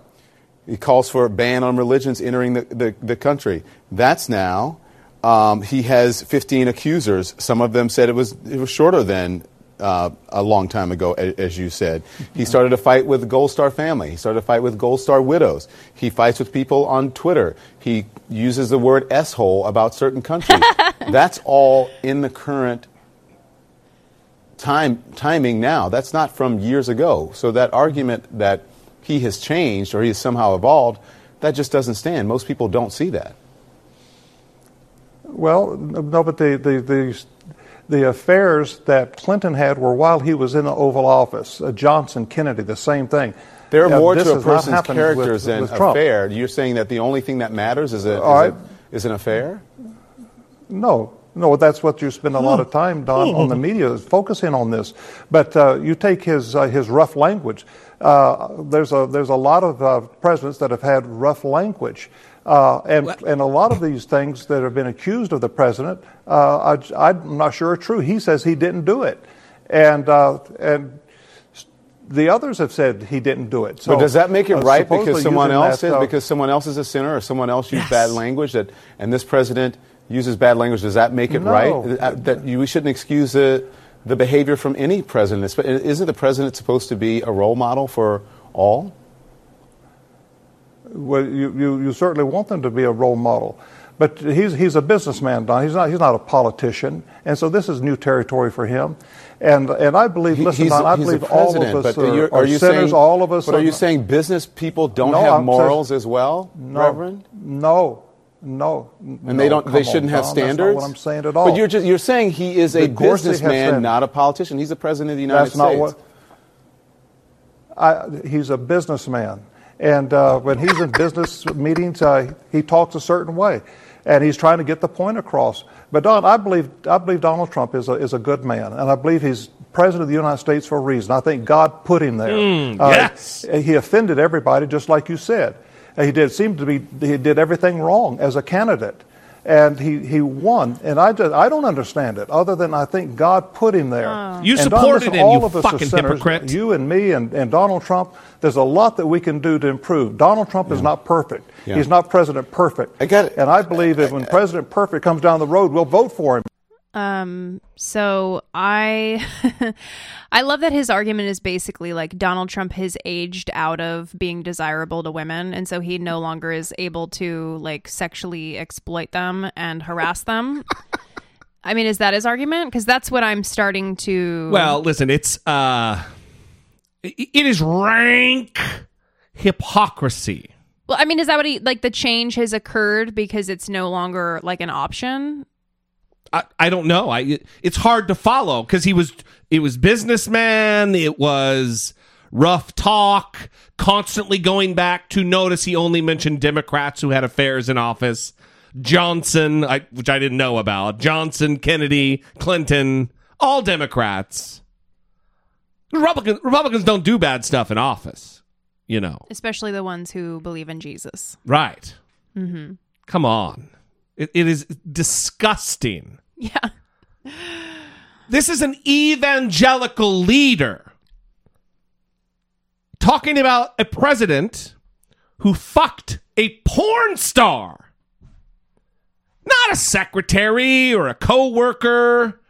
He calls for a ban on religions entering the, the, the country. That's now. Um, he has 15 accusers. Some of them said it was it was shorter than uh, a long time ago, a- as you said. He started a fight with the Gold Star family. He started a fight with Gold Star widows. He fights with people on Twitter. He uses the word "s-hole" about certain countries. [laughs] That's all in the current time timing now. That's not from years ago. So that argument that he has changed or he has somehow evolved, that just doesn't stand. Most people don't see that. Well, no, but the, the, the, the affairs that Clinton had were while he was in the Oval Office. Uh, Johnson, Kennedy, the same thing. There are Uh, more this to a person's characters with, than with affair. You're saying that the only thing that matters is, a, is, All right. a- is an affair? No, no, that's what you spend a lot of time, Don, on the media is focusing on this. But uh, you take his uh, his rough language. Uh, there's a there's a lot of uh, presidents that have had rough language. Uh, and and a lot of these things that have been accused of the president, uh, I, I'm not sure are true. He says he didn't do it, and uh, and the others have said he didn't do it. So, but does that make it uh, right because someone else that, is uh, because someone else is a sinner or someone else used bad language that and this president uses bad language? Does that make it No. right Uh, that you, we shouldn't excuse the the behavior from any president? Isn't the president supposed to be a role model for all? Well, you, you, you certainly want them to be a role model. But he's, he's a businessman, Don. He's not, he's not a politician. And so this is new territory for him. And, and I believe, listen, he's, Don, I believe all of us but are, you're- are you sinners, saying, all of us But are are- you saying business people don't No, have I'm morals as well, No, Reverend? No, no. And they don't. They shouldn't have standards. That's not what I'm saying at all. But you're just you're saying he is a Of course they have businessman, not a politician. He's the president of the United That's not States. what. I, he's a businessman, and uh, when he's in business meetings, uh, he talks a certain way, and he's trying to get the point across. But Don, I believe I believe Donald Trump is a is a good man, and I believe he's president of the United States for a reason. I think God put him there. Mm, Uh, yes. he offended everybody, just like you said. Uh, He did seem to be he did everything wrong as a candidate. And he, he won, and I just I don't understand it. Other than I think God put him there. Oh. You And supported listen, him, all you of us are fucking sinners. hypocrite. You and me and, and Donald Trump. There's a lot that we can do to improve. Donald Trump is not perfect. Yeah. He's not President Perfect. I got it. And I believe that when President Perfect comes down the road, we'll vote for him. Um, so I, [laughs] I love that his argument is basically like Donald Trump has aged out of being desirable to women, and so he no longer is able to like sexually exploit them and harass them. [laughs] I mean, is that his argument? Because that's what I'm starting to. Well, listen, it's uh, it is rank hypocrisy. well, I mean, is that what he like? The change has occurred because it's no longer like an option. I, I don't know. I it's hard to follow because he was it was businessman. It was rough talk. Constantly going back to notice he only mentioned Democrats who had affairs in office. Johnson, I, which I didn't know about. Johnson, Kennedy, Clinton, all Democrats. Republicans Republicans don't do bad stuff in office. You know, especially the ones who believe in Jesus. right? Mm-hmm. Come on, it, it is disgusting. Yeah. This is an evangelical leader talking about a president who fucked a porn star. Not a secretary or a coworker.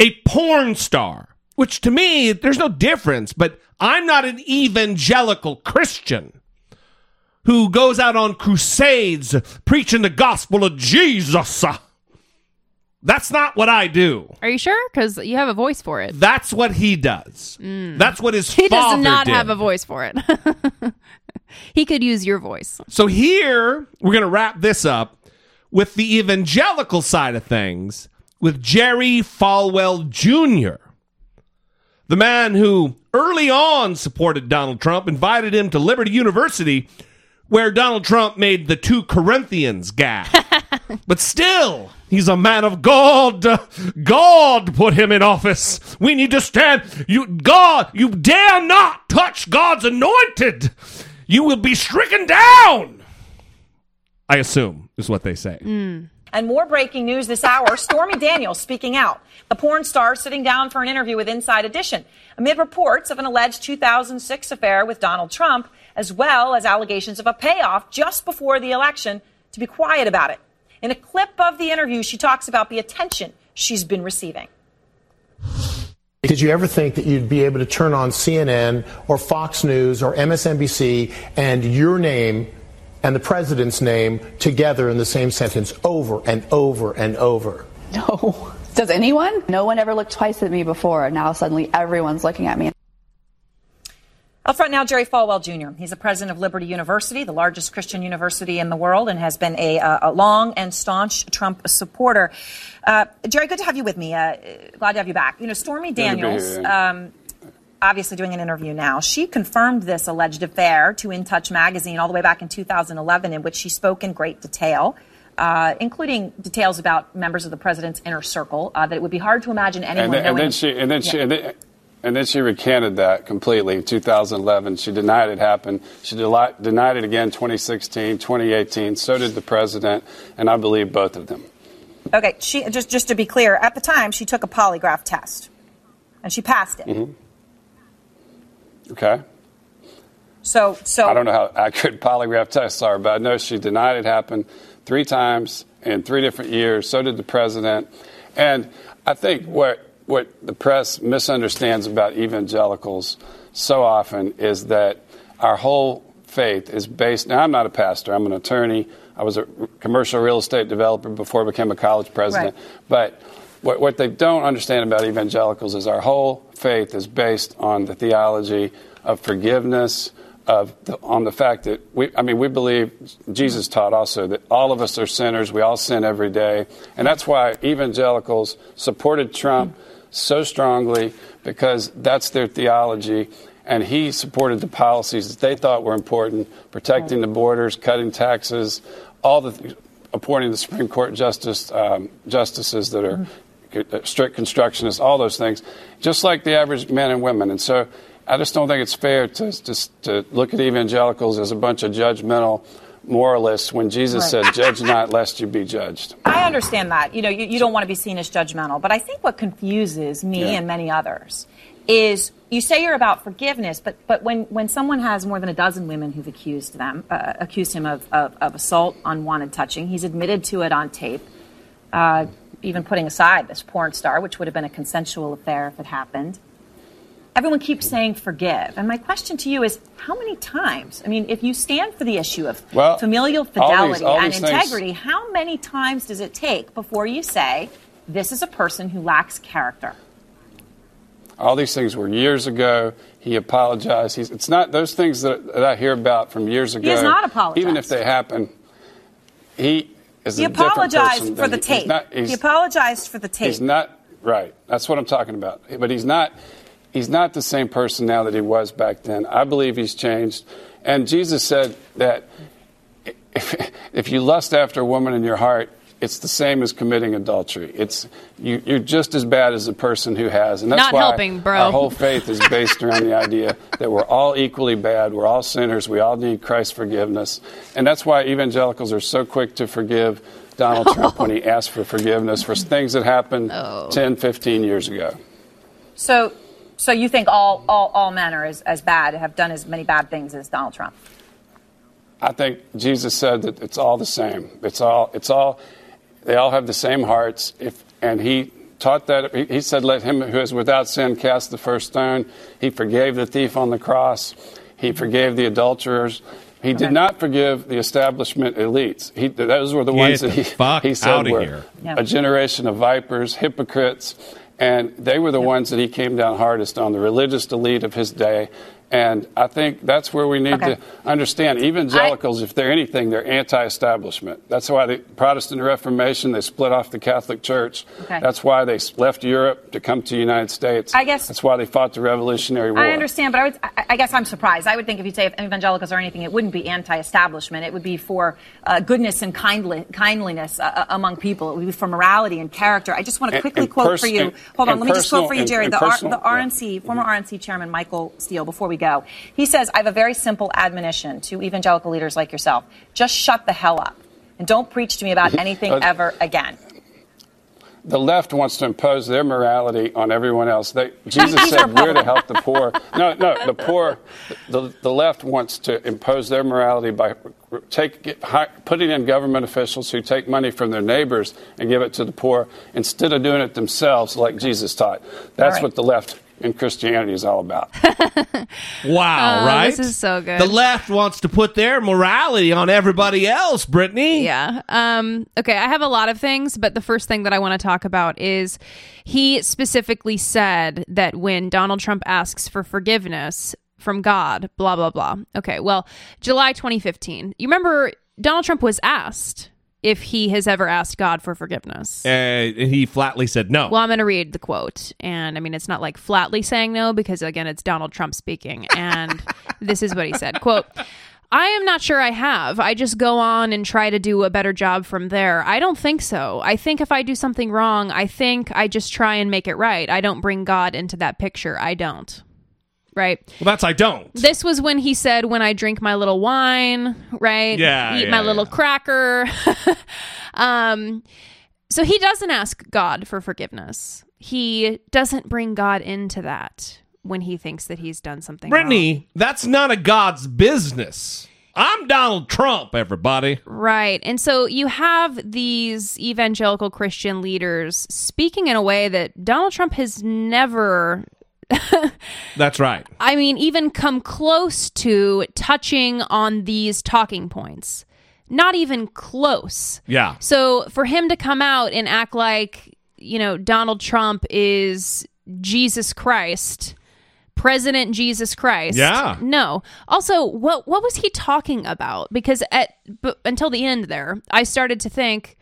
A porn star, which to me there's no difference, but I'm not an evangelical Christian who goes out on crusades preaching the gospel of Jesus. That's not what I do. Are you sure? Because you have a voice for it. That's what he does. Mm. That's what his He father does not did. have a voice for it. [laughs] he could use your voice. So here we're going to wrap this up with the evangelical side of things with Jerry Falwell Jr. The man who early on supported Donald Trump invited him to Liberty University where Donald Trump made the two Corinthians gag. [laughs] but still, he's a man of God. God put him in office. We need to stand. You God, you dare not touch God's anointed. You will be stricken down. I assume is what they say. Mm. And more breaking news this hour Stormy Daniels speaking out. The porn star sitting down for an interview with Inside Edition amid reports of an alleged 2006 affair with Donald Trump, as well as allegations of a payoff just before the election to be quiet about it. In a clip of the interview, she talks about the attention she's been receiving. Did you ever think that you'd be able to turn on CNN or Fox News or MSNBC and your name and the president's name together in the same sentence over and over and over? No. Does anyone? No one ever looked twice at me before. Now suddenly everyone's looking at me. Up front now, Jerry Falwell Jr. He's the president of Liberty University, the largest Christian university in the world, and has been a, uh, a long and staunch Trump supporter. Uh, Jerry, good to have you with me. Uh, glad to have you back. You know, Stormy Good to be Daniels, um, obviously doing an interview now. She confirmed this alleged affair to In Touch magazine all the way back in 2011, in which she spoke in great detail. Uh, including details about members of the president's inner circle, uh, that it would be hard to imagine anyone and then, and then she and then she and then, and then she recanted that completely in 2011 she denied it happened. She deli- denied it again 2016 2018 so did the president and i believe both of them. Okay, she just just to be clear, at the time she took a polygraph test, and she passed it. hmm okay. So so i don't know how [laughs] accurate polygraph tests are but i know she denied it happened three times in three different years. So did the president. And i think what what the press misunderstands about evangelicals so often is that our whole faith is based. Now, I'm not a pastor. I'm an attorney. I was a commercial real estate developer before I became a college president. Right. But what, what they don't understand about evangelicals is our whole faith is based on the theology of forgiveness, of the, on the fact that we, I mean, we believe Jesus taught also that all of us are sinners. We all sin every day, and that's why evangelicals supported Trump so strongly because that's their theology. And he supported the policies that they thought were important, protecting the borders, cutting taxes, all the appointing the Supreme Court justice um, justices that are uh, strict constructionists, all those things, just like the average men and women. And so I just don't think it's fair to, to, to look at evangelicals as a bunch of judgmental moralists when Jesus Right. said, Judge not, lest you be judged. I understand that. You know, you, you don't want to be seen as judgmental, but I think what confuses me Yeah. and many others is you say you're about forgiveness, but but when, when someone has more than a dozen women who've accused them, uh, accused him of, of, of assault, unwanted touching, he's admitted to it on tape. uh, even putting aside this porn star, which would have been a consensual affair if it happened. Everyone keeps saying forgive. And my question to you is how many times? I mean, if you stand for the issue of Well, familial all these- fidelity all and these things- integrity, how many times does it take before you say, this is a person who lacks character? All these things were years ago. He apologized. He's, it's not those things that, that I hear about from years ago. He has not apologized. Even if they happen, he is He a different apologized person for the he- tape. He's not, he's, he apologized for the tape. He's not right. That's what I'm talking about. But he's not. He's not the same person now that he was back then. I believe he's changed. And Jesus said that if, if you lust after a woman in your heart, it's the same as committing adultery. It's you, you're just as bad as the person who has, and that's Not why helping, bro. our whole faith is based around the idea that we're all equally bad. We're all sinners. We all need Christ's forgiveness, and that's why evangelicals are so quick to forgive Donald [laughs] Trump when he asked for forgiveness for things that happened Oh. 10, 15 years ago. So, so you think all, all, all men are as, as bad, have done as many bad things as Donald Trump? I think Jesus said that it's all the same. It's all. It's all. They all have the same hearts. If and he taught that. He he said, "Let him who is without sin cast the first stone." He forgave the thief on the cross. He forgave the adulterers. He did not forgive the establishment elites. He, those were the Get ones that the he, fuck he said were here. Yeah. a generation of vipers, hypocrites, and they were the ones that he came down hardest on, the religious elite of his day. And I think that's where we need Okay. to understand evangelicals, if they're anything, they're anti-establishment. That's why the Protestant Reformation they split off the Catholic Church. Okay. That's why they left Europe to come to the United States. I guess- that's why they fought the Revolutionary War. I understand, but I, would, I, I guess I'm surprised. I would think if you say if evangelicals are anything, it wouldn't be anti-establishment. It would be for uh, goodness and kindly, kindliness uh, uh, among people. It would be for morality and character. I just want to quickly and quote pers- for you. and- Hold on, and let me just quote for you, Jerry. and the, R, personal- the RNC, former RNC chairman Michael Steele. Before we go, he says, "I have a very simple admonition to evangelical leaders like yourself: just shut the hell up." And don't preach to me about anything Uh, ever again. the left wants to impose their morality on everyone else. They, Jesus said we're to help the poor. No, no, the poor. The, the left wants to impose their morality by take, get, putting in government officials who take money from their neighbors and give it to the poor instead of doing it themselves, like Jesus taught. That's right. what the left in Christianity is all about. [laughs] Wow, Oh, right? this is so good. The left wants to put their morality on everybody else, Brittany. Yeah. Um, okay, I have a lot of things, but the first thing that I want to talk about is he specifically said that when Donald Trump asks for forgiveness from God, blah, blah, blah. Okay, well, July 2015. You remember Donald Trump was asked if he has ever asked God for forgiveness. Uh, and he flatly said no. Well, I'm going to read the quote. And I mean, it's not like flatly saying no, because again, it's Donald Trump speaking. And [laughs] this is what he said quote, I am not sure I have. I just go on and try to do a better job from there. I don't think so. I think if I do something wrong, I think I just try and make it right. I don't bring God into that picture. I don't. Right. well, that's I don't. This was when he said, "When I drink my little wine, right? Yeah, eat yeah, my little cracker." [laughs] um, so he doesn't ask God for forgiveness. He doesn't bring God into that when he thinks that he's done something. wrong. Brittany, that's none of God's business. I'm Donald Trump, everybody. Right. And so you have these evangelical Christian leaders speaking in a way that Donald Trump has never [laughs] That's right. I mean, even come close to touching on these talking points. Not even close. Yeah. So for him to come out and act like, you know, Donald Trump is Jesus Christ, President Jesus Christ. Yeah. No. Also, what what was he talking about? Because at but until the end there, I started to think,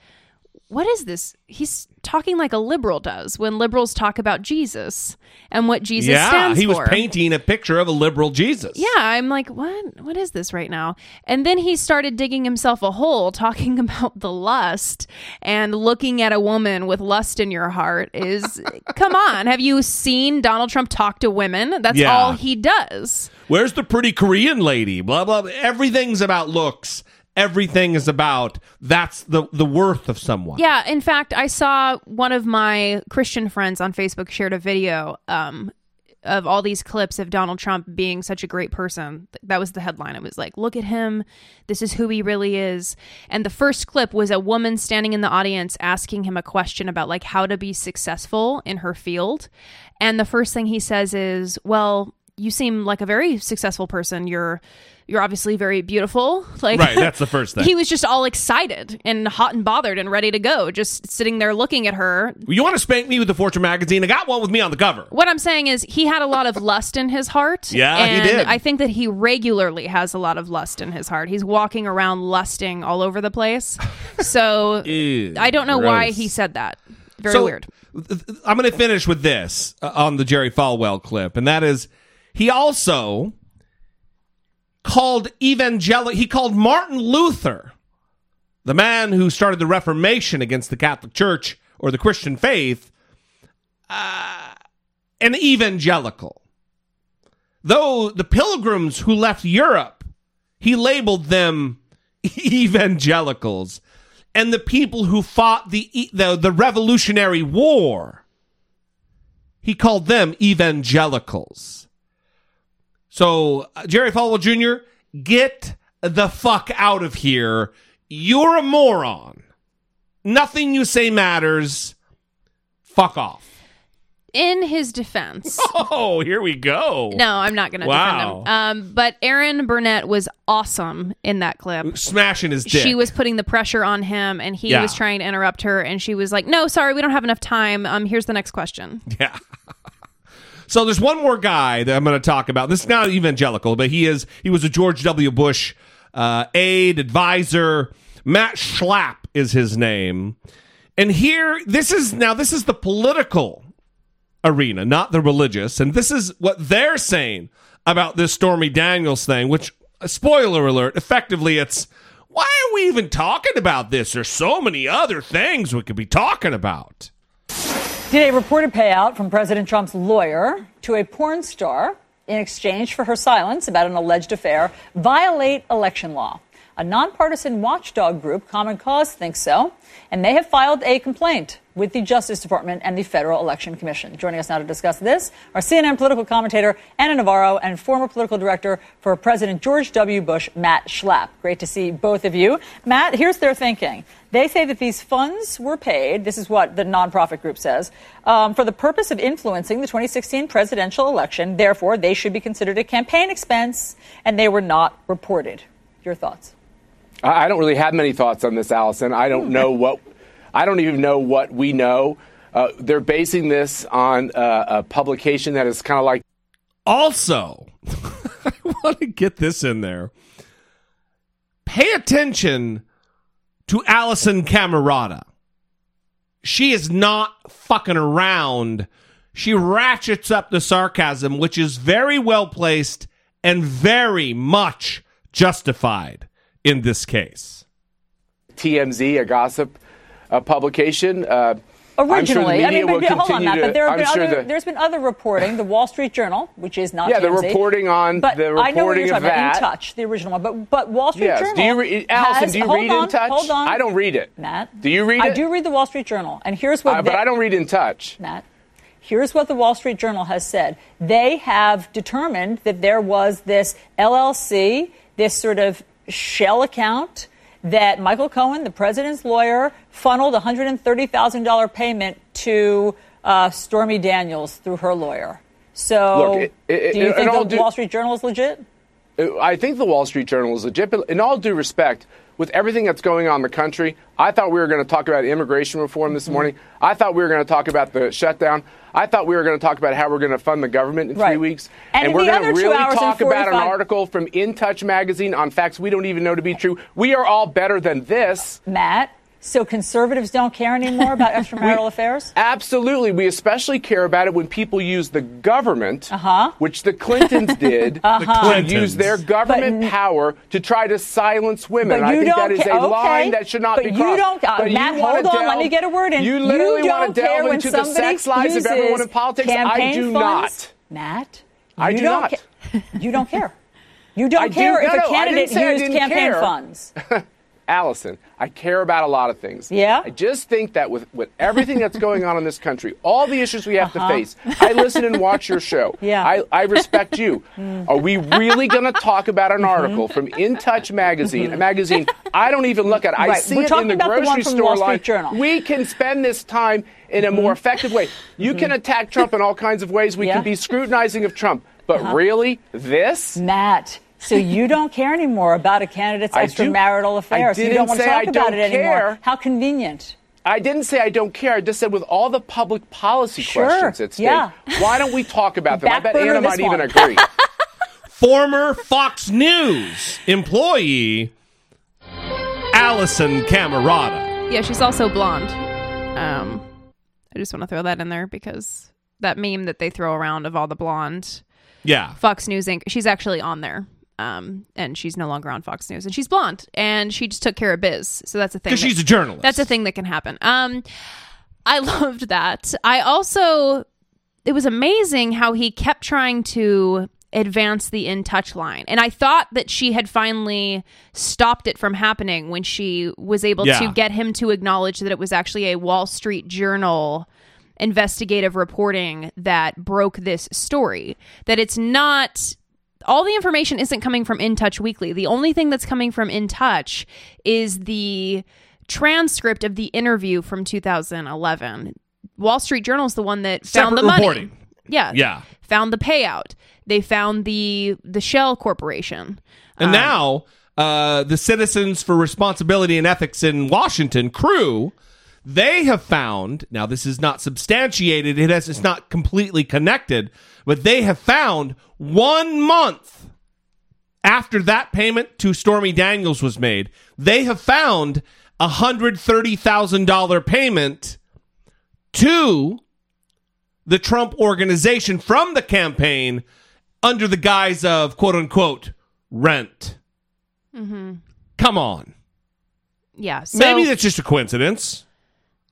what is this? He's talking like a liberal does when liberals talk about Jesus and what Jesus yeah, stands he was for. painting a picture of a liberal Jesus. Yeah, I'm like, what? What is this right now? And then he started digging himself a hole, [laughs] talking about the lust and looking at a woman with lust in your heart. Is [laughs] come on? Have you seen Donald Trump talk to women? That's Yeah. all he does. Where's the pretty Korean lady? Blah blah. blah. Everything's about looks. Everything is about that's the the worth of someone. Yeah, in fact, I saw one of my Christian friends on Facebook shared a video um of all these clips of Donald Trump being such a great person. That was the headline. It was like, "Look at him. This is who he really is." And the first clip was a woman standing in the audience asking him a question about like how to be successful in her field. And the first thing he says is, "Well, you seem like a very successful person. You're you're obviously very beautiful." [laughs] Like Right, that's the first thing. [laughs] he was just all excited and hot and bothered and ready to go, just sitting there looking at her. You want to spank me with the Fortune magazine? I got one with me on the cover. What I'm saying is he had a lot of lust in his heart. [laughs] Yeah, he and did. I think that he regularly has a lot of lust in his heart. He's walking around lusting all over the place. So Ew, I don't know why gross. he said that. Very So, weird. I'm going to finish with this uh, on the Jerry Falwell clip, and that is he also called evangelical. He called Martin Luther, the man who started the Reformation against the Catholic Church or the Christian faith, uh, an evangelical. Though the pilgrims who left Europe, he labeled them [laughs] evangelicals and the people who fought the the, the Revolutionary War. He called them evangelicals. So, uh, Jerry Falwell Jr., get the fuck out of here. You're a moron. Nothing you say matters. Fuck off. In his defense. [laughs] Oh, here we go. No, I'm not going to Wow. defend him. Um, but Erin Burnett was awesome in that clip. Smashing his dick. She was putting the pressure on him, and he Yeah. was trying to interrupt her, and she was like, "No, sorry, we don't have enough time. Um, here's the next question." [laughs] Yeah. So there's one more guy that I'm going to talk about. This is not evangelical, but he is. He was a George W. Bush uh, aide, advisor. Matt Schlapp is his name. And here, this is now. This is the political arena, not the religious. And this is what they're saying about this Stormy Daniels thing. Which, uh, spoiler alert, effectively, it's why are we even talking about this? There's so many other things we could be talking about. Did a reported payout from President Trump's lawyer to a porn star in exchange for her silence about an alleged affair violate election law? A nonpartisan watchdog group, Common Cause, thinks so, and they have filed a complaint with the Justice Department and the Federal Election Commission. Joining us now to discuss this are CNN political commentator Ana Navarro and former political director for President George W. Bush, Matt Schlapp. Great to see both of you. Matt, here's their thinking. They say that these funds were paid, this is what the nonprofit group says, um, for the purpose of influencing the 2016 presidential election. Therefore, they should be considered a campaign expense, and they were not reported. Your thoughts? I I don't really have many thoughts on this, Alisyn. I don't know what, I don't even know what we know. Uh, they're basing this on uh, a publication that is kind of like. Also, [laughs] I want to get this in there. Pay attention to Alisyn Camerota. She is not fucking around. She ratchets up the sarcasm, which is very well placed and very much justified in this case. TMZ, a gossip uh, publication. Uh, Sure Originally, media I mean, but, but hold on, Matt. to- But there have been sure other, the, there's been other reporting. The Wall Street Journal, which is not Yeah, the reporting on- but the I know what reporting you're of talking about. In Touch, the original one. But but Wall Street Yes. Journal. Do you re- Alisyn, has- do you read on, In Touch? Hold on. I don't read it. Matt. Do you read I it? do read the Wall Street Journal, and here's what. Uh, but they- I don't read In Touch. Matt. Here's what the Wall Street Journal has said. They have determined that there was this LLC, this sort of shell account that Michael Cohen, the president's lawyer, funneled $130,000 payment to uh, Stormy Daniels through her lawyer. So, Look, it- it- do you in think the due- Wall Street Journal is legit? I think the Wall Street Journal is legit, but in all due respect, with everything that's going on in the country, I thought we were going to talk about immigration reform this mm-hmm. morning. I thought we were going to talk about the shutdown. I thought we were going to talk about how we're going to fund the government in three weeks. And in we're going to really and talk about an article from In Touch magazine on facts we don't even know to be true. We are all better than this. Matt, so conservatives don't care anymore about [laughs] extramarital affairs? Absolutely. We especially care about it when people use the government, Uh-huh. which the Clintons did, [laughs] Uh-huh. to use their government power to try to silence women. But And I think don't that is ca- a line okay, that should not but be you crossed. don't- uh, but Matt, you wanna hold on, let me get a word in. You You literally don't want to care delve when into the somebody sex lives of everyone in politics. I do funds? not. Matt, I you do don't ca- you don't care. You don't [laughs] I do- care if no, a candidate didn't say I used campaign care. funds. Alisyn, I care about a lot of things. Yeah? I just think that with, with everything that's going on in this country, all the issues we have Uh-huh. to face, I listen and watch your show. [laughs] Yeah. I, I respect you. Mm. Are we really going to talk about an article from In Touch magazine, a magazine I don't even look at? I Mm-hmm. Right. see We're it in the grocery the store line. Journal. Mm-hmm. We can spend this time in a more effective way. You can attack Trump in all kinds of ways. We Yeah. can be scrutinizing of Trump. But really, this? Matt, so you don't care anymore about a candidate's I extramarital I affair. so you don't want to say talk I about don't it anymore. care. How convenient. I didn't say I don't care. I just said with all the public policy Sure, questions at stake, yeah. why don't we talk about them? I bet Ana this might even agree. [laughs] Former Fox News employee Alisyn Camerota. Yeah, she's also blonde. Um, I just want to throw that in there because that meme that they throw around of all the blonde Yeah. Fox News Inc. She's actually on there. Um, and she's no longer on Fox News, and she's blonde, and she just took care of biz. So that's a thing. 'Cause that- she's a journalist. That's a thing that can happen. Um, I [laughs] loved that. I also, it was amazing how he kept trying to advance the in touch line, and I thought that she had finally stopped it from happening when she was able Yeah. to get him to acknowledge that it was actually a Wall Street Journal investigative reporting that broke this story. That it's not all the information isn't coming from In Touch Weekly. The only thing that's coming from In Touch is the transcript of the interview from 2011. Wall Street Journal is the one that found Separate the money. Yeah. Yeah. Found the payout. They found the the Shell Corporation. And Um, now, uh, the Citizens for Responsibility and Ethics in Washington crew, they have found. Now, this is not substantiated. It has. It's not completely connected, but they have found one month after that payment to Stormy Daniels was made, they have found a hundred thirty thousand dollar payment to the Trump organization from the campaign under the guise of quote unquote rent. Mm-hmm. Come on. Yeah. So, Maybe that's just a coincidence.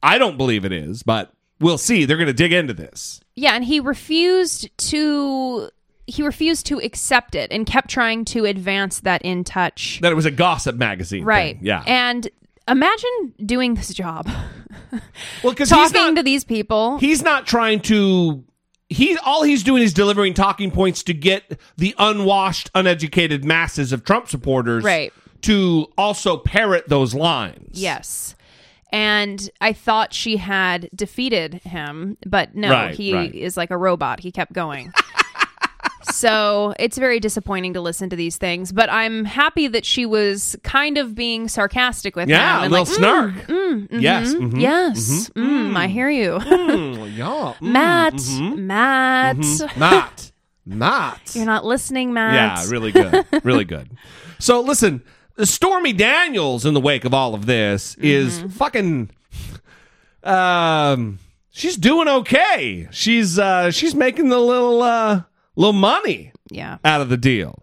I don't believe it is, but we'll see. They're going to dig into this. Yeah, and he refused to he refused to accept it and kept trying to advance that in touch. That it was a gossip magazine. Right. thing. Yeah. And imagine doing this job. [laughs] well, because talking to these people. He's not trying to. He all he's doing is delivering talking points to get the unwashed, uneducated masses of Trump supporters Right. to also parrot those lines. Yes. And I thought she had defeated him, but no, Right, he right. is like a robot. He kept going. [laughs] so it's very disappointing to listen to these things, but I'm happy that she was kind of being sarcastic with Yeah, him. a and little like, snark. Mm, mm, Yes, mhm, mhm, Yes. Mm, I hear you. Mm, yeah. [laughs] Mm, Matt. mhm, Matt. mhm. Matt. Matt. You're not listening, Matt. Yeah, really good. really good. [laughs] So listen, Stormy Daniels in the wake of all of this is Mm-hmm. fucking um she's doing okay. She's uh she's making the little uh little money yeah. out of the deal.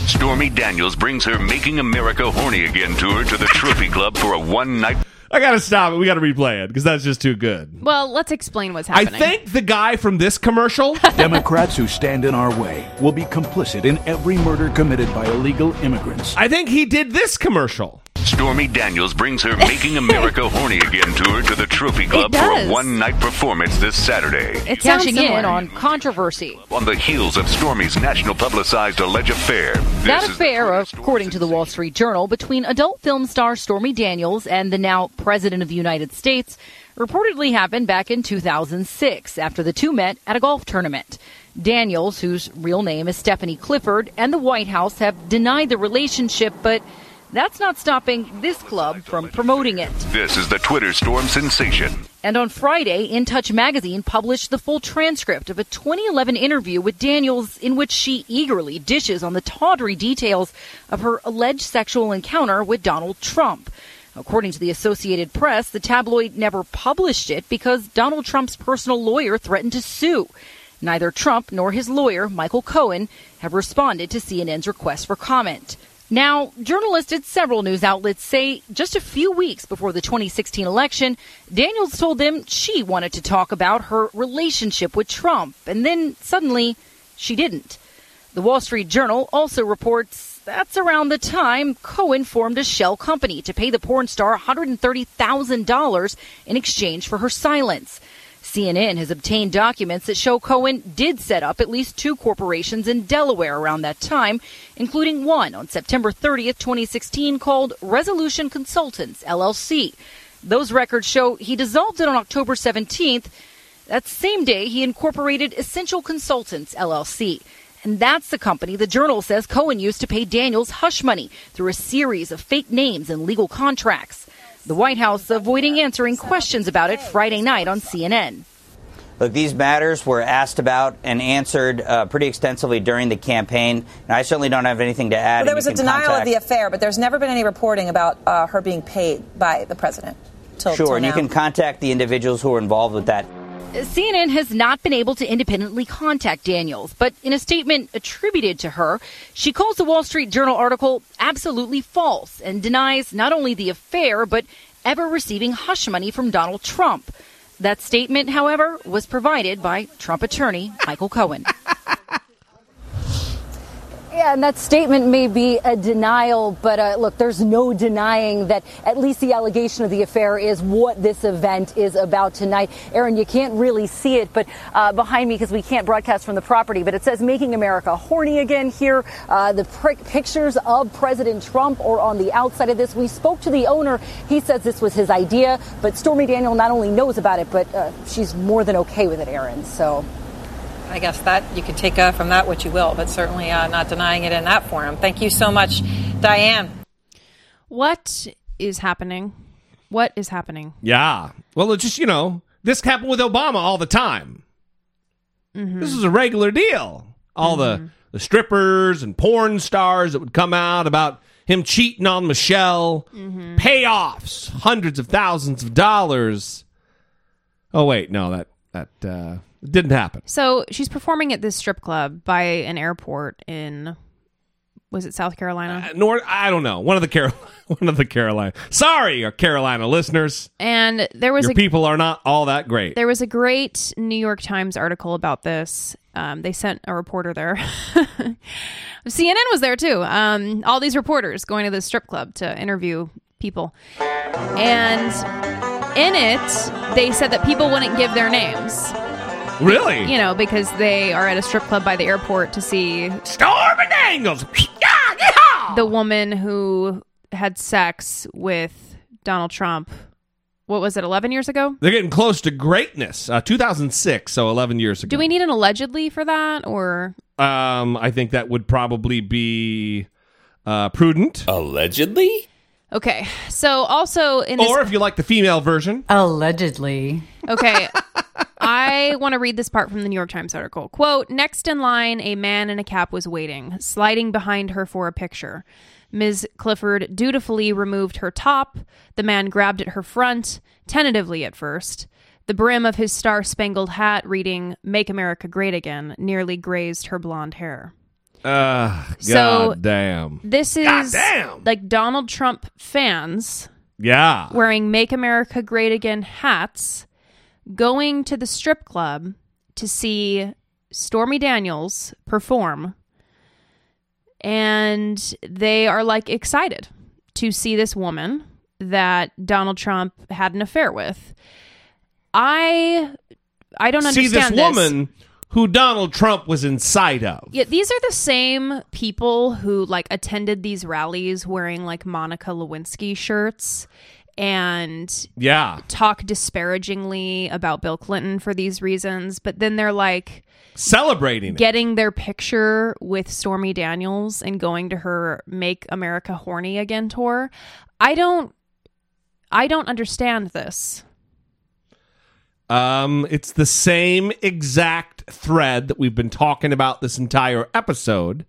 Stormy Daniels brings her Making America Horny Again tour to the Trophy Club for a one night. I got to stop it. We got to replay it because that's just too good. Well, let's explain what's happening. I happening. think the guy from this commercial [laughs] Democrats who stand in our way will be complicit in every murder committed by illegal immigrants. I think he did this commercial. Stormy Daniels brings her Making America [laughs] Horny Again tour to the Trophy Club for a one night performance this Saturday. It's sounds cashing in on controversy. On the heels of Stormy's national publicized alleged affair. That This is the affair, according to the Wall Street Journal, between adult film star Stormy Daniels and the now President of the United States reportedly happened back in 2006 after the two met at a golf tournament. Daniels, whose real name is Stephanie Clifford, and the White House have denied the relationship, but that's not stopping this club from promoting it. This is the Twitter storm sensation. And on Friday, In Touch magazine published the full transcript of a 2011 interview with Daniels in which she eagerly dishes on the tawdry details of her alleged sexual encounter with Donald Trump. According to the Associated Press, the tabloid never published it because Donald Trump's personal lawyer threatened to sue. Neither Trump nor his lawyer, Michael Cohen, have responded to CNN's request for comment. Now, journalists at several news outlets say just a few weeks before the 2016 election, Daniels told them she wanted to talk about her relationship with Trump, and then suddenly she didn't. The Wall Street Journal also reports That's around the time Cohen formed a shell company to pay the porn star $130,000 in exchange for her silence. CNN has obtained documents that show Cohen did set up at least two corporations in Delaware around that time, including one on September 30th, 2016, called Resolution Consultants, LLC. Those records show he dissolved it on October 17th. That same day, he incorporated Essential Consultants, LLC. And that's the company the journal says Cohen used to pay Daniels hush money through a series of fake names and legal contracts. The White House avoiding answering questions about it Friday night on CNN. Look, these matters were asked about and answered uh, pretty extensively during the campaign, and I certainly don't have anything to add. Well, there was a denial contact- of the affair, but there's never been any reporting about uh, her being paid by the president. Till, Sure, till and you can contact the individuals who are involved with that. CNN has not been able to independently contact Daniels, but in a statement attributed to her, she calls the Wall Street Journal article absolutely false and denies not only the affair, but ever receiving hush money from Donald Trump. That statement, however, was provided by Trump attorney Michael Cohen. [laughs] Yeah, and that statement may be a denial, but uh, look, there's no denying that at least the allegation of the affair is what this event is about tonight. Erin, you can't really see it, but uh, behind me because we can't broadcast from the property, but it says "Making America Horny Again" here. Uh, the prick pictures of President Trump are on the outside of this. We spoke to the owner. He says this was his idea, but Stormy Daniel not only knows about it, but uh, she's more than okay with it, Erin. So. I guess that you can take uh, from that what you will, but certainly uh, not denying it in that forum. Thank you so much, Diane. What is happening? What is happening? Yeah. Well, it's just, you know, this happened with Obama all the time. Mhm. This is a regular deal. All the, the strippers and porn stars that would come out about him cheating on Michelle, Mhm. payoffs, hundreds of thousands of dollars. Oh wait, no, that that uh, didn't happen. So she's performing at this strip club by an airport in, was it South Carolina? Nor I don't know. One of the Carol, [laughs] one of the Carolina. Sorry, our Carolina listeners. And there was Your a people are not all that great. There was a great New York Times article about this. Um, they sent a reporter there. [laughs] CNN was there too. Um, all these reporters going to this strip club to interview people. And in it, they said that people wouldn't give their names. Really? You know, because they are at a strip club by the airport to see Stormy Daniels. the woman who had sex with Donald Trump. What was it, 11 years ago? They're getting close to greatness. Uh, 2006, so 11 years ago. Do we need an allegedly for that or Um, I think that would probably be uh, prudent. Allegedly? Okay. So also in this Or if you like the female version. Allegedly. Okay. [laughs] I want to read this part from the New York Times article. Quote Next in line, a man in a cap was waiting, sliding behind her for a picture. Ms. Clifford dutifully removed her top. The man grabbed at her front, tentatively at first. The brim of his star spangled hat, reading Make America Great Again, nearly grazed her blonde hair. Uh, So- damn. This is Goddamn. like Donald Trump fans Yeah. wearing Make America Great Again hats, going to the strip club to see Stormy Daniels perform. And they are like excited to see this woman that Donald Trump had an affair with. I I don't See understand this woman who Donald Trump was inside of. yeah, these are the same people who like attended these rallies wearing like Monica Lewinsky shirts and Yeah. talk disparagingly about Bill Clinton for these reasons, but then they're like Celebrating it. getting their picture with Stormy Daniels and going to her Make America Horny Again tour. I don't I don't understand this. Um, it's the same exact thread that we've been talking about this entire episode.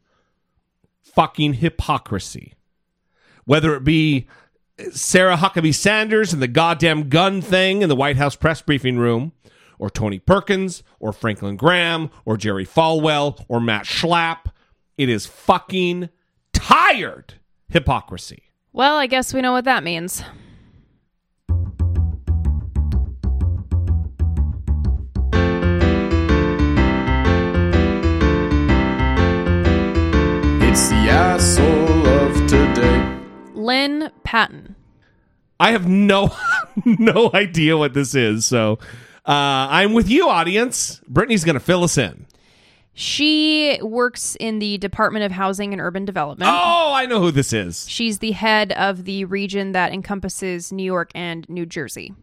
Fucking hypocrisy. Whether it be Sarah Huckabee Sanders and the goddamn gun thing in the White House press briefing room, or Tony Perkins, or Franklin Graham, or Jerry Falwell, or Matt Schlapp. It is fucking tired hypocrisy. Well, I guess we know what that means. Patton. I have no [laughs] no idea what this is. So uh, I'm with you, audience. Brittany's going to fill us in. She works in the Department of Housing and Urban Development. Oh, I know who this is. She's the head of the region that encompasses New York and New Jersey.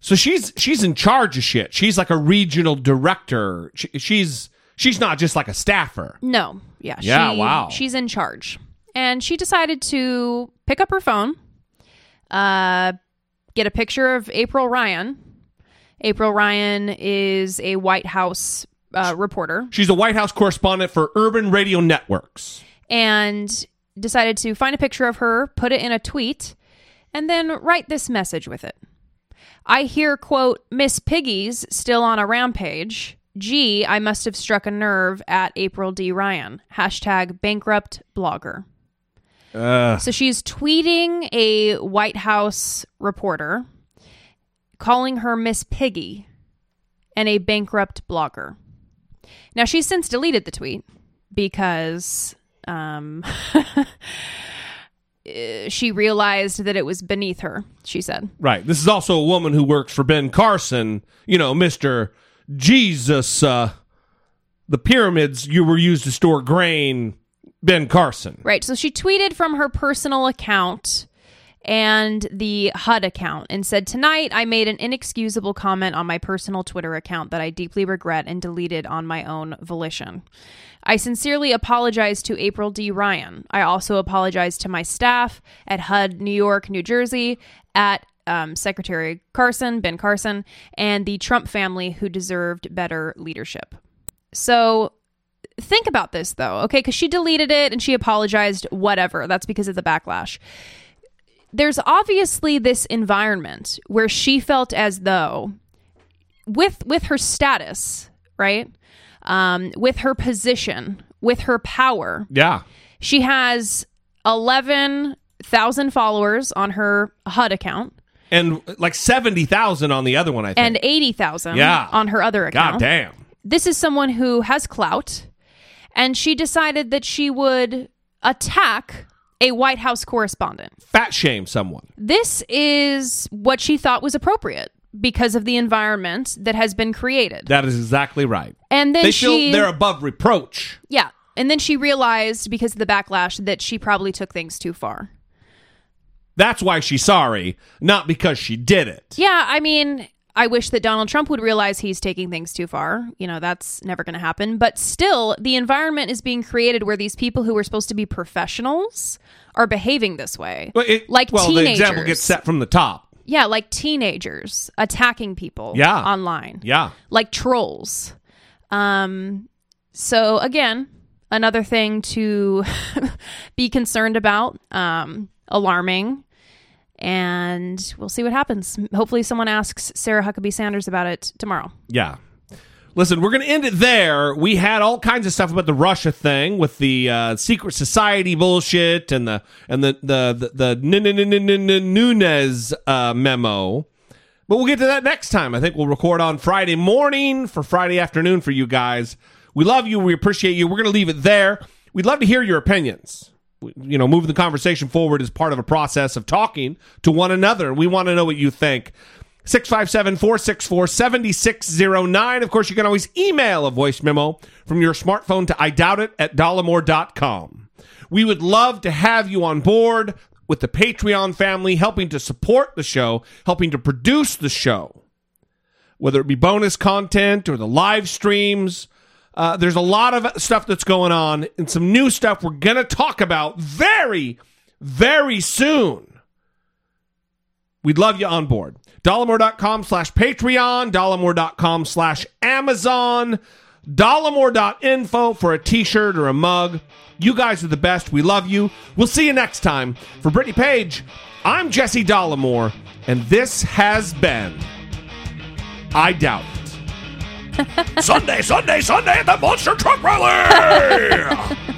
So she's she's in charge of shit. She's like a regional director. She, she's she's not just like a staffer. No, yeah, Yeah, she- wow. She's in charge, and she decided to pick up her phone, uh, get a picture of April Ryan. April Ryan is a White House uh, reporter, She's a White House correspondent for Urban Radio Networks. and decided to find a picture of her, put it in a tweet, and then write this message with it. I hear, quote, Miss Piggy's still on a rampage. Gee, I must have struck a nerve at April D. Ryan. Hashtag bankrupt blogger. Uh, So she's tweeting a White House reporter, calling her Miss Piggy and a bankrupt blogger. Now she's since deleted the tweet because um, [laughs] she realized that it was beneath her. She said, right. This is also a woman who works for Ben Carson. You know, Mister Jesus. Uh, the pyramids you were used to store grain. Ben Carson. Right. So she tweeted from her personal account and the HUD account and said, Tonight I made an inexcusable comment on my personal Twitter account that I deeply regret and deleted on my own volition. I sincerely apologize to April D. Ryan. I also apologize to my staff at HUD New York, New Jersey, at um, Secretary Carson, Ben Carson, and the Trump family who deserved better leadership. So think about this though, okay? Because she deleted it and she apologized, whatever. That's because of the backlash. There's obviously this environment where she felt as though, with with her status, right, um, with her position, with her power, Yeah. she has eleven thousand followers on her HUD account And like 70,000 on the other one, I think. and eighty thousand Yeah. on her other account. God damn. this is someone who has clout, and she decided that she would attack a White House correspondent. Fat shame someone. This is what she thought was appropriate because of the environment that has been created. That is exactly right. And then they she, feel they're above reproach. yeah, and then she realized because of the backlash that she probably took things too far. That's why she's sorry, not because she did it. Yeah, I mean, I wish that Donald Trump would realize he's taking things too far. You know, that's never going to happen. But still, the environment is being created where these people who are supposed to be professionals are behaving this way. But it- like well, teenagers. the example gets set from the top. Yeah, like teenagers attacking people Yeah. online. Yeah. Like trolls. Um so again, another thing to [laughs] be concerned about, um alarming and we'll see what happens. Hopefully someone asks Sarah Huckabee Sanders about it tomorrow. Yeah. Listen, we're going to end it there. We had all kinds of stuff about the Russia thing with the uh, secret society bullshit and the and the the the, the Nunes uh, memo. But we'll get to that next time. I think we'll record on Friday morning for Friday afternoon for you guys. We love you. We appreciate you. We're going to leave it there. We'd love to hear your opinions. You know, moving the conversation forward is part of a process of talking to one another. We want to know what you think. 657 464 7609. Of course, you can always email a voice memo from your smartphone to I doubt it at dollemore.com. We would love to have you on board with the Patreon family, helping to support the show, helping to produce the show, whether it be bonus content or the live streams. Uh, there's a lot of stuff that's going on and some new stuff we're going to talk about very, very soon. We'd love you on board. Dollemore.com slash Patreon, Dollemore.com slash Amazon, Dollemore.info for a t shirt or a mug. You guys are the best. We love you. We'll see you next time. For Brittany Page, I'm Jesse Dollemore, and this has been I Doubt. Sunday, Sunday, Sunday at the Monster Truck Rally! [laughs]